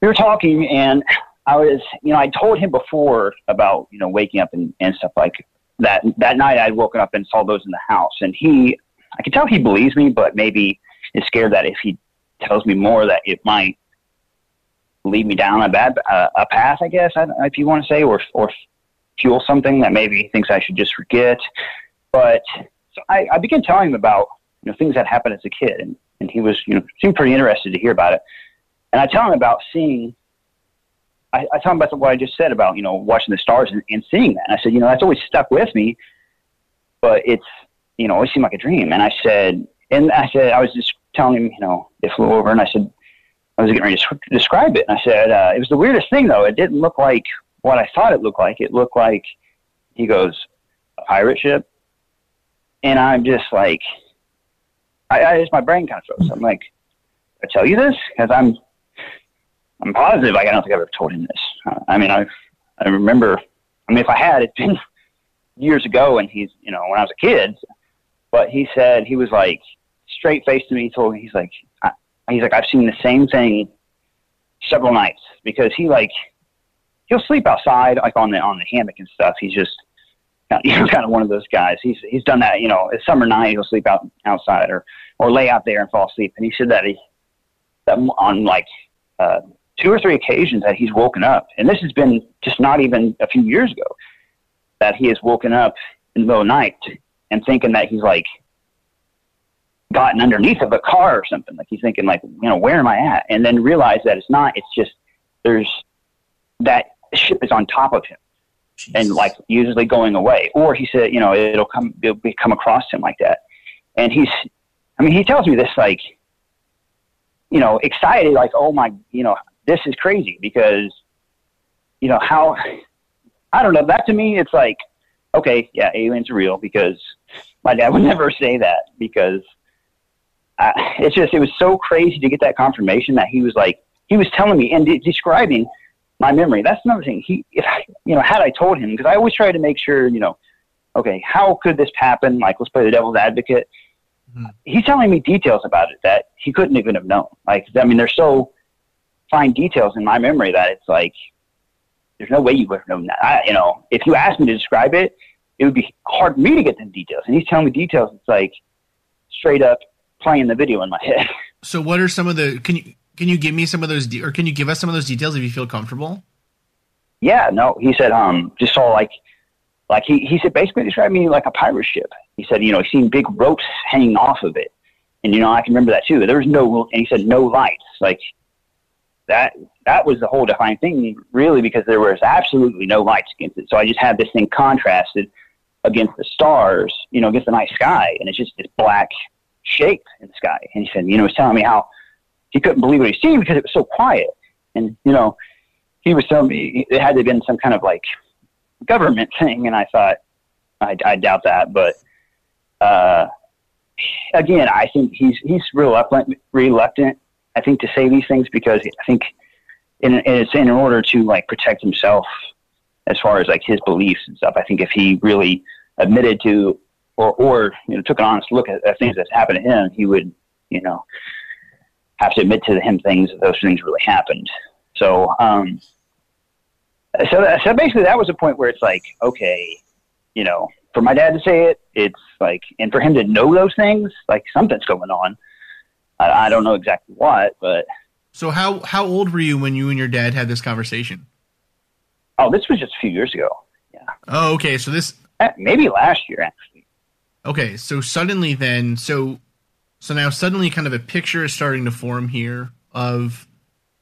we were talking, and I was, you know, I told him before about, you know, waking up and, and stuff like that. That night, I'd woken up and saw those in the house, and he, I could tell he believes me, but maybe is scared that if he tells me more, that it might lead me down a bad uh, a path, I guess, if you want to say, or or fuel something that maybe he thinks I should just forget. But so I, I began telling him about you know things that happened as a kid, and, and he was you know seemed pretty interested to hear about it. And I tell him about seeing. I, I tell him about what I just said about you know watching the stars and, and seeing that. And I said you know that's always stuck with me, but it's you know always seemed like a dream. And I said and I said I was just telling him you know it flew over, and I said I was getting ready to describe it. And I said uh, it was the weirdest thing though. It didn't look like what I thought it looked like. It looked like he goes a pirate ship, and I'm just like, I, I just my brain kind of froze. I'm like, I tell you this because I'm I'm positive. Like I don't think I've ever told him this. Uh, I mean, I I remember. I mean, if I had, it's been years ago, and he's you know when I was a kid. But he said he was like straight faced to me. He told me he's like I, he's like I've seen the same thing several nights because he like he'll sleep outside like on the on the hammock and stuff. He's just you know kind of one of those guys. He's he's done that. You know, it's summer night he'll sleep out outside or or lay out there and fall asleep. And he said that he that on like uh, two or three occasions that he's woken up, and this has been just not even a few years ago that he has woken up in the middle of the night and thinking that he's like gotten underneath of a car or something. Like he's thinking like, you know, where am I at? And then realize that it's not. It's just there's that ship is on top of him and like usually going away. Or he said, you know, it'll come it'll be, come across him like that. And he's, I mean, he tells me this like, you know, excited, like, oh my, you know, this is crazy because, you know, how, I don't know. That to me, it's like, okay, yeah, aliens are real because my dad would never say that because uh, it's just it was so crazy to get that confirmation that he was like he was telling me and de- describing my memory. That's another thing. He, if I, you know, had I told him because I always try to make sure, you know, okay, how could this happen? Like, let's play the devil's advocate. Mhm. He's telling me details about it that he couldn't even have known. Like, I mean, there's so fine details in my memory that it's like there's no way you would have known that. I, you know, if you asked me to describe it, it would be hard for me to get the details. And he's telling me details. It's like straight up playing the video in my head. so what are some of the can you can you give me some of those de- or can you give us some of those details if you feel comfortable Yeah, no, he said, um, just saw like, like he, he said basically described me like a pirate ship. He said, you know, he seen big ropes hanging off of it. And, you know, I can remember that too. There was no, and he said no lights. Like that, that was the whole defining thing really because there was absolutely no lights against it. So I just had this thing contrasted against the stars, you know, against the night sky. And it's just this black shape in the sky. And he said, you know, he was telling me how he couldn't believe what he seen because it was so quiet. And, you know, he was telling me it had to have been some kind of like government thing, and I thought I, I doubt that, but uh, again, I think he's he's reluctant, reluctant. I think to say these things because I think in, it's in order to like protect himself as far as like his beliefs and stuff. I think if he really admitted to or or you know took an honest look at, at things that happened to him, he would you know have to admit to him things that those things really happened. So, um, so, so basically that was a point where it's like, okay, you know, for my dad to say it, it's like, and for him to know those things, like something's going on. I, I don't know exactly what, but so how how old were you when you and your dad had this conversation oh, this was just a few years ago. Yeah, oh okay so this Eh, maybe last year actually. Okay, so suddenly then, so so now suddenly kind of a picture is starting to form here of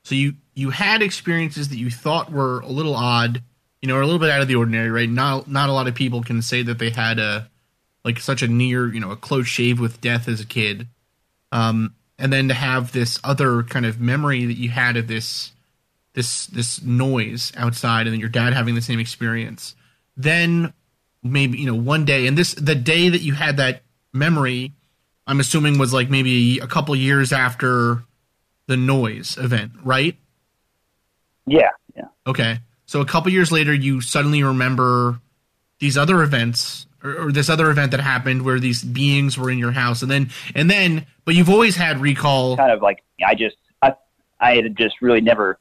so you you had experiences that you thought were a little odd, you know, or a little bit out of the ordinary, right? Not not a lot of people can say that they had a like such a near, you know, a close shave with death as a kid. Um and then to have this other kind of memory that you had of this this this noise outside, and then your dad having the same experience. Then maybe you know one day, and this the day that you had that memory, I'm assuming was like maybe a couple years after the noise event, right? Yeah, yeah. Okay. So a couple years later, you suddenly remember these other events or, or, this other event that happened where these beings were in your house, and then and then, but you've always had recall. Kind of like I just I I had just really never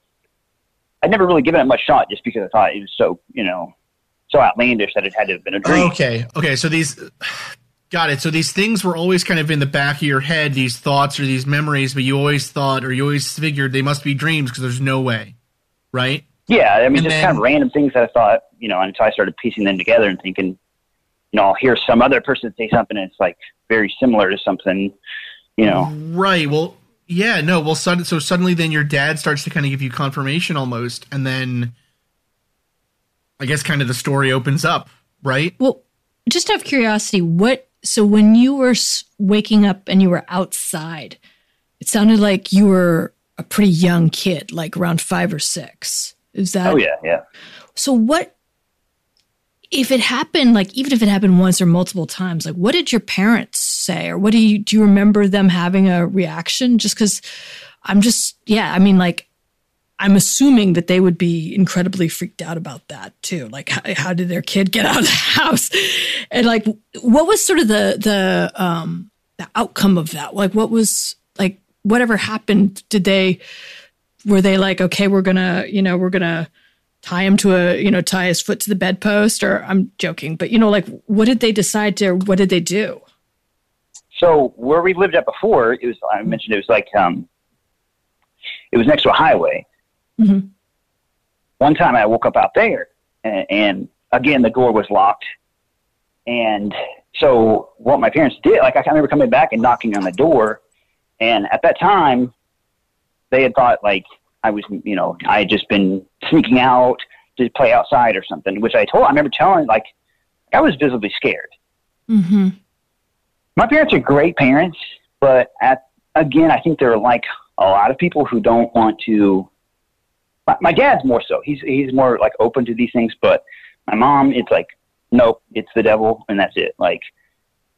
I'd never really given it much thought just because I thought it was so you know so outlandish that it had to have been a dream. Okay, okay. So these got it. So these things were always kind of in the back of your head, these thoughts or these memories, but you always thought or you always figured they must be dreams because there's no way, right? Yeah, I mean, and just then, kind of random things that I thought, you know, until I started piecing them together and thinking, you know, I'll hear some other person say something and it's like very similar to something, you know. Right. Well, yeah, no. Well, so, so suddenly then your dad starts to kind of give you confirmation almost, and then I guess kind of the story opens up, right? Well, just out of curiosity, what? So when you were waking up and you were outside, it sounded like you were a pretty young kid, like around five or six. Is that? Oh yeah, yeah. So what? If it happened, like even if it happened once or multiple times, like what did your parents say, or what do you do? You remember them having a reaction? Just because I'm just yeah, I mean like I'm assuming that they would be incredibly freaked out about that too. Like, how, how, did their kid get out of the house? And like, what was sort of the the um the outcome of that? Like, what was like whatever happened? Did they were they like, okay, we're gonna, you know, we're gonna tie him to a, you know, tie his foot to the bedpost? Or I'm joking, but you know, like, what did they decide to? What did they do? So where we lived at before, it was I mentioned it was like um, it was next to a highway Mm-hmm. One time I woke up out there, and, and again the door was locked, and so what my parents did, like I remember coming back and knocking on the door, and at that time, they had thought like I was, you know, I had just been sneaking out to play outside or something, which I told. I remember telling like I was visibly scared. Mm-hmm. My parents are great parents, but at again, I think they're like a lot of people who don't want to my, my dad's more so. He's he's more like open to these things, but my mom, it's like, nope, it's the devil, and that's it. Like,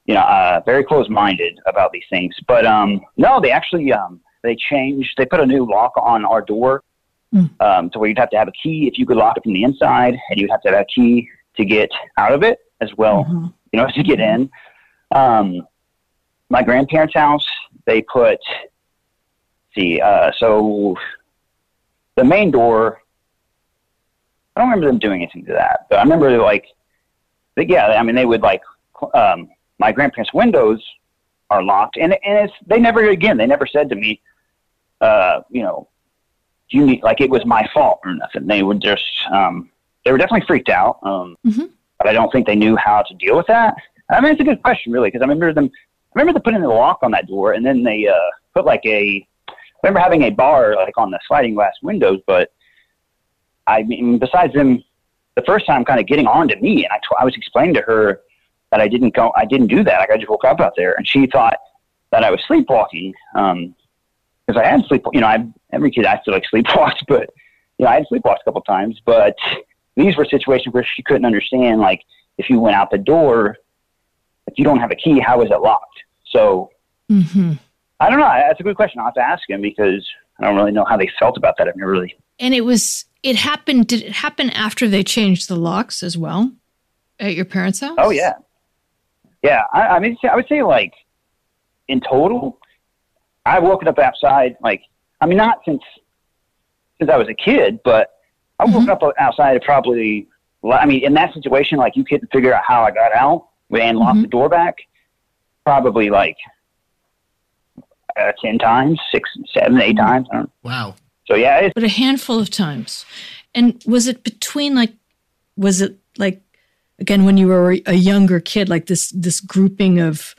you know, uh, very close minded about these things. But um, no, they actually um, they changed. They put a new lock on our door, mm. um, to where you'd have to have a key if you could lock it from the inside, and you'd have to have a key to get out of it as well. Mm-hmm. You know, to get in. Um, my grandparents' house, they put. See, uh, so the main door, I don't remember them doing anything to that, but I remember like, yeah, I mean, they would like, um, my grandparents' windows are locked, and and it's they never again they never said to me, uh, you know, you need like it was my fault or nothing. They would just um, they were definitely freaked out, um, mm-hmm. but I don't think they knew how to deal with that. I mean, it's a good question, really, because I remember them. I remember them putting the lock on that door, and then they uh, put like a remember having a bar like on the sliding glass windows, but I mean, besides them, the first time kind of getting on to me, and I, t- I was explaining to her that I didn't go, I didn't do that. Like I just woke up out there, and she thought that I was sleepwalking. Um, because I had sleep, you know, I every kid feel like sleepwalks, but you know, I had sleepwalked a couple times, but these were situations where she couldn't understand, like if you went out the door, if you don't have a key, how is it locked? So mm-hmm. I don't know. That's a good question. I'll have to ask him because I don't really know how they felt about that. I've never really. And it was, it happened, did it happen after they changed the locks as well at your parents' house? Oh, yeah. Yeah. I, I mean, I would say like in total, I've woken up outside, like, I mean, not since, since I was a kid, but I woke mm-hmm. up outside probably, I mean, in that situation, like you couldn't figure out how I got out and locked mm-hmm. the door back. Probably like uh, 10 times, six, seven, eight times. Wow. So, yeah. but a handful of times. And was it between like, was it like, again, when you were a younger kid, like this, this grouping of,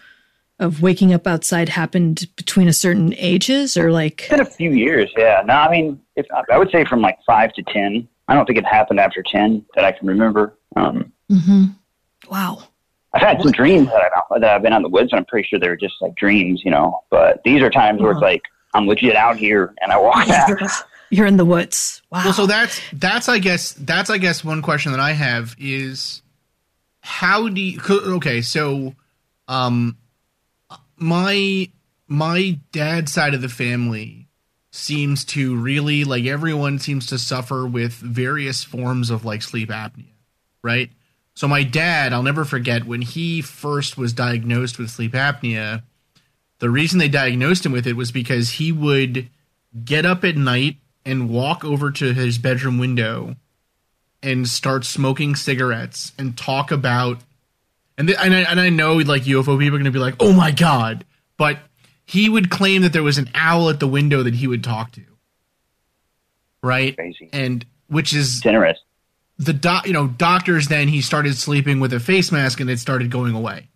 of waking up outside happened between a certain ages or like? It's been a few years. Yeah. No, I mean, if, I would say from like five to 10. I don't think it happened after 10 that I can remember. Um, mm-hmm. Wow. I've had some dreams that I've, that I've been out in the woods, and I'm pretty sure they're just like dreams, you know. But these are times where it's like I'm legit out here, and I walk back. you're in the woods. Wow. Well, so that's that's I guess that's I guess one question that I have is how do you okay so um my my dad's side of the family seems to really like everyone seems to suffer with various forms of like sleep apnea right so my dad i'll never forget when he first was diagnosed with sleep apnea the reason they diagnosed him with it was because he would get up at night and walk over to his bedroom window and start smoking cigarettes and talk about and th- and, I, and I know like UFO people are going to be like, "Oh my god." But he would claim that there was an owl at the window that he would talk to. Right? Crazy. And which is Generous. The doc, you know, doctors then he started sleeping with a face mask and it started going away.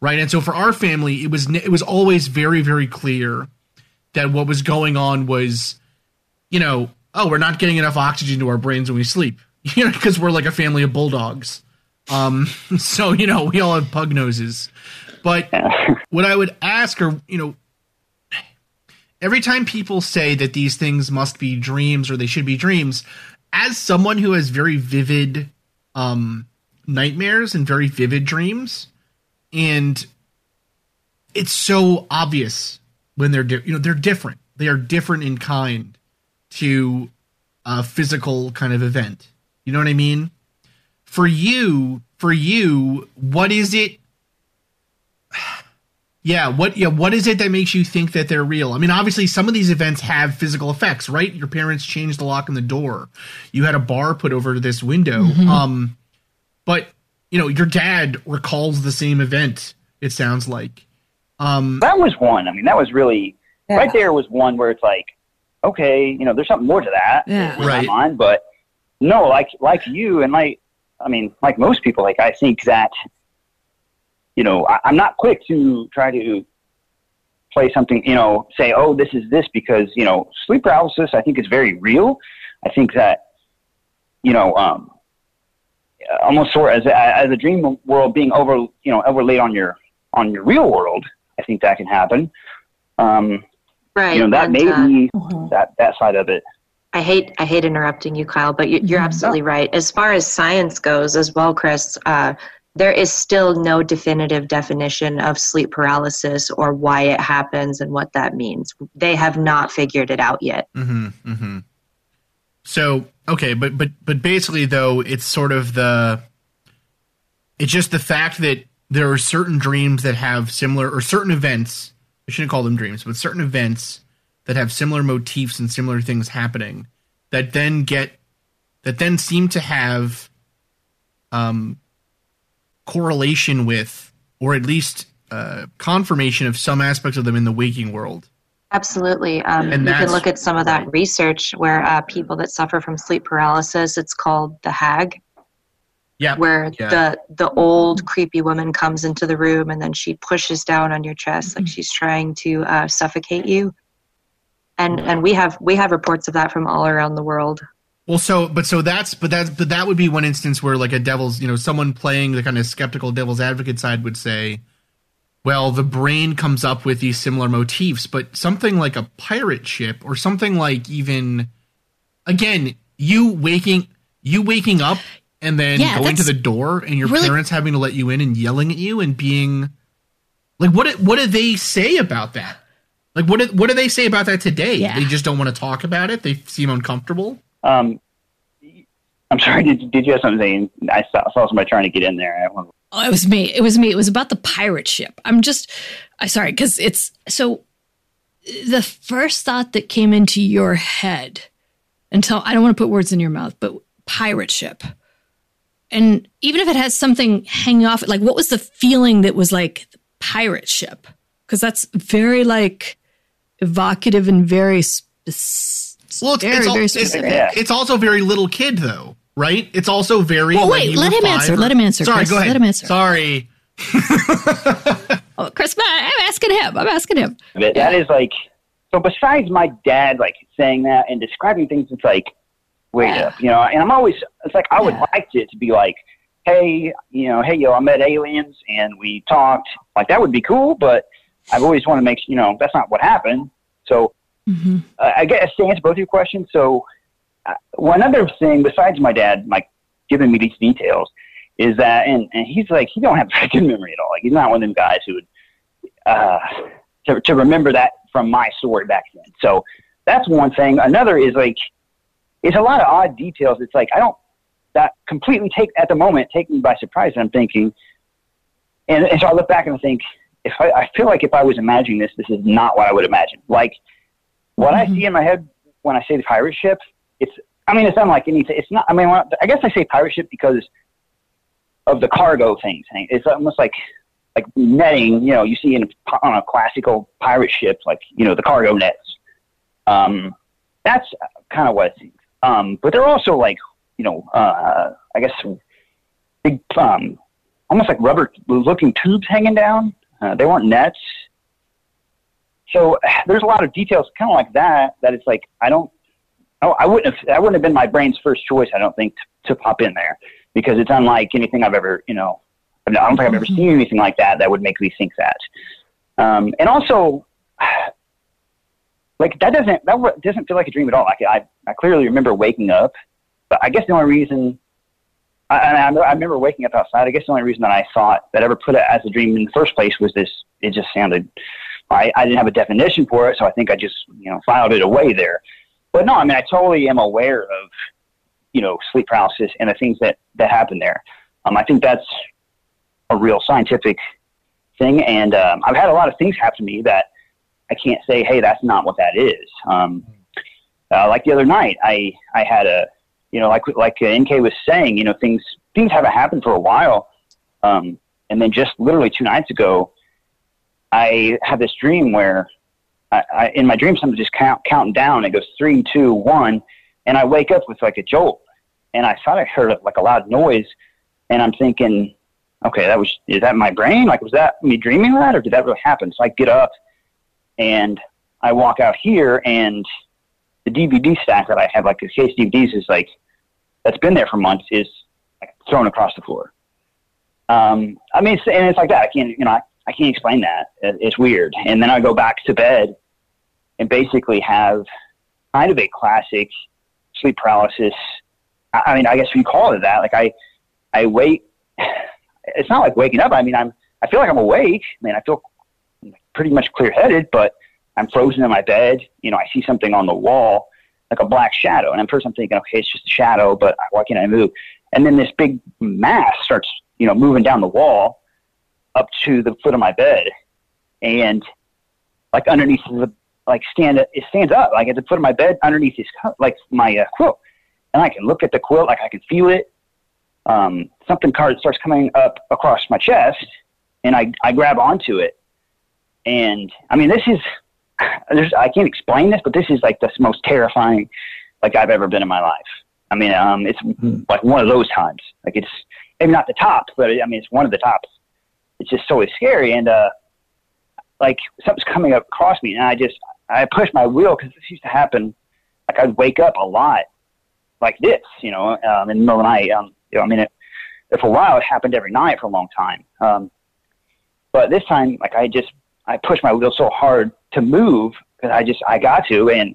Right? And so for our family, it was it was always very very clear that what was going on was you know, oh, we're not getting enough oxygen to our brains when we sleep. You know, because we're like a family of bulldogs. Um, so you know, we all have pug noses. But what I would ask are, you know, every time people say that these things must be dreams or they should be dreams, as someone who has very vivid um nightmares and very vivid dreams, and it's so obvious when they're di- you know they're different. They are different in kind to a physical kind of event. You know what I mean? For you, for you, what is it? Yeah, what yeah, what is it that makes you think that they're real? I mean, obviously some of these events have physical effects, right? Your parents changed the lock on the door. You had a bar put over this window. Um but you know, your dad recalls the same event, it sounds like. Um That was one. I mean, that was really Yeah. right there was one where it's like, okay, you know, there's something more to that Yeah. in Right. my mind. But no, like like you and like I mean, like most people, like I think that you know, I, I'm not quick to try to play something, you know, say, oh, this is this because you know, sleep paralysis. I think is very real. I think that you know, um, almost sort of as a, as a dream world being over, you know, overlaid on your on your real world. I think that can happen. Um, Right. you know, that and, may uh, be Mhm. that that side of it. I hate I hate interrupting you, Kyle, but you, you're Mhm. absolutely right. As far as science goes, as well, Chris, uh, there is still no definitive definition of sleep paralysis or why it happens and what that means. They have not figured it out yet. Mm-hmm. Mm-hmm. So okay, but but but basically though, it's sort of the it's just the fact that there are certain dreams that have similar or certain events. I shouldn't call them dreams, but certain events that have similar motifs and similar things happening that then get that then seem to have um correlation with or at least uh, confirmation of some aspects of them in the waking world. Absolutely. Um, And you can look at some of that research where uh, people that suffer from sleep paralysis, it's called the HAG, Yeah. where Yeah. the the old creepy woman comes into the room and then she pushes down on your chest like she's trying to uh, suffocate you. And and we have we have reports of that from all around the world. Well, so but so that's but that's but that would be one instance where like a devil's you know someone playing the kind of skeptical devil's advocate side would say, well, the brain comes up with these similar motifs, but something like a pirate ship or something like even again you waking you waking up and then Yeah, going to the door and your really- parents having to let you in and yelling at you and being like what what do they say about that? Like what do, what do they say about that today? Yeah. They just don't want to talk about it. They seem uncomfortable. Um, I'm sorry. Did did you have something? I saw, saw somebody trying to get in there. I. Oh, it was me. It was me. It was about the pirate ship. I'm just, I sorry, because it's so. The first thought that came into your head, until I don't want to put words in your mouth, but pirate ship, and even if it has something hanging off it, like what was the feeling that was like pirate ship? Because that's very like evocative and very specific. Well, it's, very, it's, al- very it's. Yeah. it's also very little kid though, right? It's also very. Well, wait, let him answer, or- let him answer, Sorry, Chris, go ahead. let him answer. Sorry. Oh, Chris, I'm asking him. I'm asking him. That, that is like so. Besides my dad, like saying that and describing things, it's like, wait Yeah. up, you know. And I'm always, it's like I would Yeah. like it to be like, hey, you know, hey, yo, I met aliens and we talked. Like that would be cool, but I've always want to make, you know, that's not what happened. So Mm-hmm. uh, I guess to answer both your questions, so uh, one other thing besides my dad, like giving me these details, is that and and he's like he don't have a good memory at all. Like he's not one of them guys who would uh, to to remember that from my story back then. So that's one thing. Another is like it's a lot of odd details. It's like I don't that completely take at the moment take me by surprise. I'm thinking, and, and so I look back and I think if I, I feel like if I was imagining this, this is not what I would imagine. Like what I see in my head when I say the pirate ship, it's I mean it's unlike anything. It's not. I mean I guess I say pirate ship because of the cargo things. It's almost like like netting. You know, you see in on a classical pirate ship, like you know the cargo nets. Um, that's kind of what it seems. Um, but they're also like you know, uh, I guess big, um, almost like rubber looking tubes hanging down. Uh, they weren't nets. So there's a lot of details kind of like that, that it's like, I don't, oh, I wouldn't have, that wouldn't have been my brain's first choice, I don't think, to, to pop in there because it's unlike anything I've ever, you know, I don't think I've ever seen anything like that that would make me think that. Um, and also, like that doesn't that doesn't feel like a dream at all. Like I, I clearly remember waking up but I guess the only reason, I, I, I remember waking up outside. I guess the only reason that I thought that I ever put it as a dream in the first place was this. It just sounded. I, I didn't have a definition for it, so I think I just you know filed it away there. But no, I mean I totally am aware of you know sleep paralysis and the things that that happen there. Um, I think that's a real scientific thing, and um, I've had a lot of things happen to me that I can't say, hey, that's not what that is. Um, uh, like the other night, I I had a you know, like like uh, NK was saying, you know, things things haven't happened for a while, um, and then just literally two nights ago, I had this dream where, I, I in my dream, something just count counting down. It goes three, two, one, and I wake up with like a jolt, and I thought I heard like a loud noise, and I'm thinking, okay, that was is that my brain? Like, was that me dreaming that, or did that really happen? So I get up, and I walk out here, and the DVD stack that I have, like a case DVDs, is like that's been there for months is like thrown across the floor. Um, I mean, it's, and it's like that. I can't, you know, I, I can't explain that. It's weird. And then I go back to bed and basically have kind of a classic sleep paralysis. I mean, I guess you call it that. Like I, I wait. It's not like waking up. I mean, I'm, I feel like I'm awake. I mean, I feel pretty much clear headed, but I'm frozen in my bed. You know, I see something on the wall like a black shadow. And at first I'm thinking, okay, it's just a shadow, but why can't I move? And then this big mass starts, you know, moving down the wall up to the foot of my bed. And like underneath the, like stand, it stands up like at the foot of my bed underneath this, like my uh, quilt. And I can look at the quilt, like I can feel it. Um, something card starts coming up across my chest and I, I grab onto it. And I mean, this is, there's, I can't explain this, but this is like the most terrifying like I've ever been in my life. I mean, um, it's mm-hmm. like one of those times. Like it's maybe not the top, but I mean, it's one of the tops. It's just so scary. And, uh, like something's coming up across me and I just, I push my wheel because this used to happen. Like I'd wake up a lot like this, you know, um, in the middle of the night. Um, you know, I mean, it, for a while it happened every night for a long time. Um, but this time, like I just, I pushed my wheel so hard to move because I just I got to, and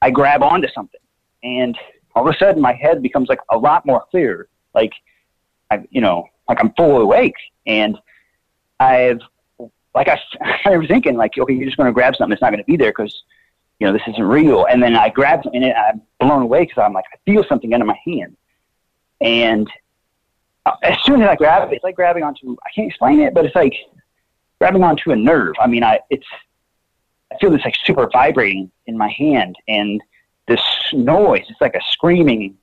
I grab onto something, and all of a sudden my head becomes like a lot more clear, like I you know like I'm fully awake, and I've like I, I was thinking like okay you're just going to grab something that's not going to be there because you know this isn't real, and then I grab and I'm blown away because I'm like I feel something under my hand, and uh, as soon as I grab it, it's like grabbing onto I can't explain it, but it's like grabbing onto a nerve. I mean, I it's I feel this like super vibrating in my hand and this noise. It's like a screaming,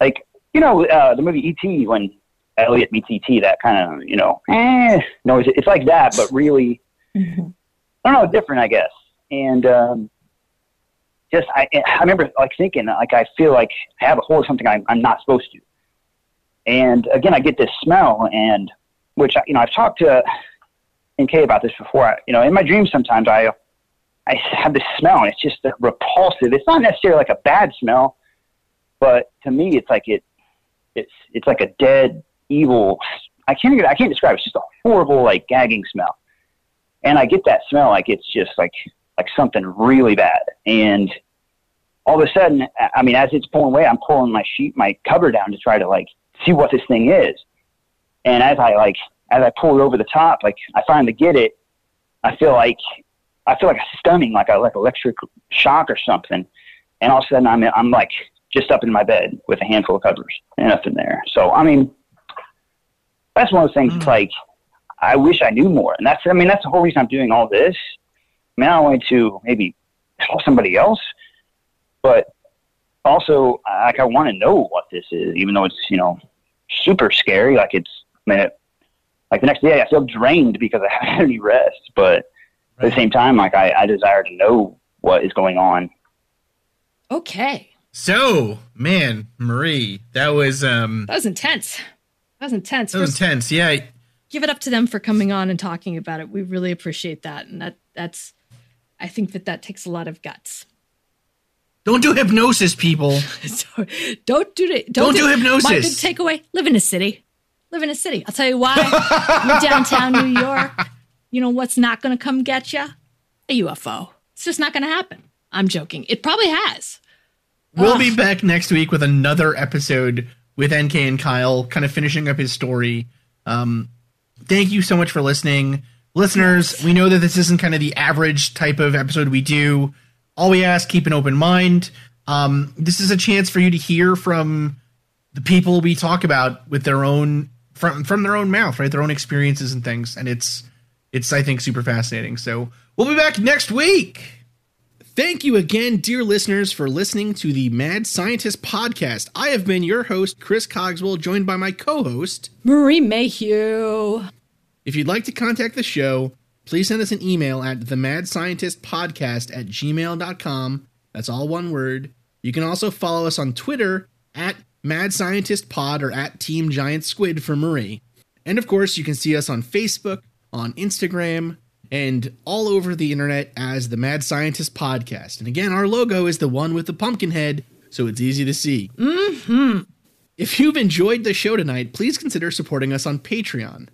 like you know uh, the movie E.T. when Elliott meets E.T. That kind of you know eh, noise. It's like that, but really, mm-hmm. I don't know, different, I guess. And um, just I I remember like thinking like I feel like I have a hold of something I'm, I'm not supposed to. And again, I get this smell, and which you know I've talked to NK about this before. I, you know, in my dreams sometimes I I have this smell and it's just repulsive. It's not necessarily like a bad smell, but to me, it's like it, it's it's like a dead, evil. I can't even, I can't describe. It. It's just a horrible, like gagging smell. And I get that smell like it's just like like something really bad. And all of a sudden, I mean, as it's pulling away, I'm pulling my sheet, my cover down to try to like see what this thing is. And as I like, as I pull it over the top, like I finally get it, I feel like, I feel like a stunning, like a like electric shock or something. And all of a sudden, I'm I'm like just up in my bed with a handful of covers and nothing there. So I mean, that's one of the things. Mm. It's like I wish I knew more, and that's I mean that's the whole reason I'm doing all this. I mean, I wanted to maybe help somebody else, but also like I want to know what this is, even though it's you know super scary. Like it's I mean, it, like the next day I feel drained because I haven't had any rest, but at the same time, like I, I desire to know what is going on. Okay. So, man, Marie, that was um that was intense. Was intense. That was First, intense. Yeah. Give it up to them for coming on and talking about it. We really appreciate that, and that that's. I think that that takes a lot of guts. Don't do hypnosis, people. don't do it. Don't, don't do, do hypnosis. My big takeaway: live in a city. Live in a city. I'll tell you why. You're downtown New York. You know what's not going to come get you? A UFO. It's just not going to happen. I'm joking. It probably has. We'll Ugh. be back next week with another episode with NK and Kyle, kind of finishing up his story. Um, thank you so much for listening. Listeners, we know that this isn't kind of the average type of episode we do. All we ask, keep an open mind. Um, this is a chance for you to hear from the people we talk about with their own from from their own mouth, right? Their own experiences and things, and it's it's I think super fascinating. So we'll be back next week. Thank you again, dear listeners, for listening to the Mad Scientist podcast. I have been your host, Chris Cogswell, joined by my co host, Marie Mayhew. If you'd like to contact the show, please send us an email at themadscientistpodcast Mad Scientist Podcast at gmail.com. That's all one word. You can also follow us on Twitter at Mad Scientist Pod or at Team Giant Squid for Marie. And of course, you can see us on Facebook, on Instagram, and all over the internet as the Mad Scientist Podcast. And again, our logo is the one with the pumpkin head, so it's easy to see. Mm-hmm. If you've enjoyed the show tonight, please consider supporting us on Patreon,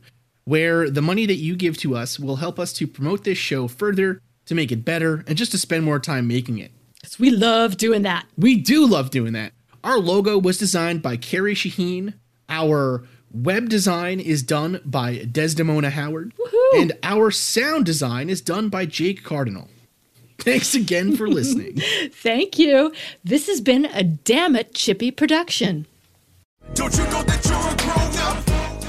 where the money that you give to us will help us to promote this show further, to make it better, and just to spend more time making it. Because we love doing that. We do love doing that. Our logo was designed by Carrie Shaheen. Our Web design is done by Desdemona Howard, Woohoo! and our sound design is done by Jake Cardinal. Thanks again for listening. Thank you. This has been a Damn It Chippy production.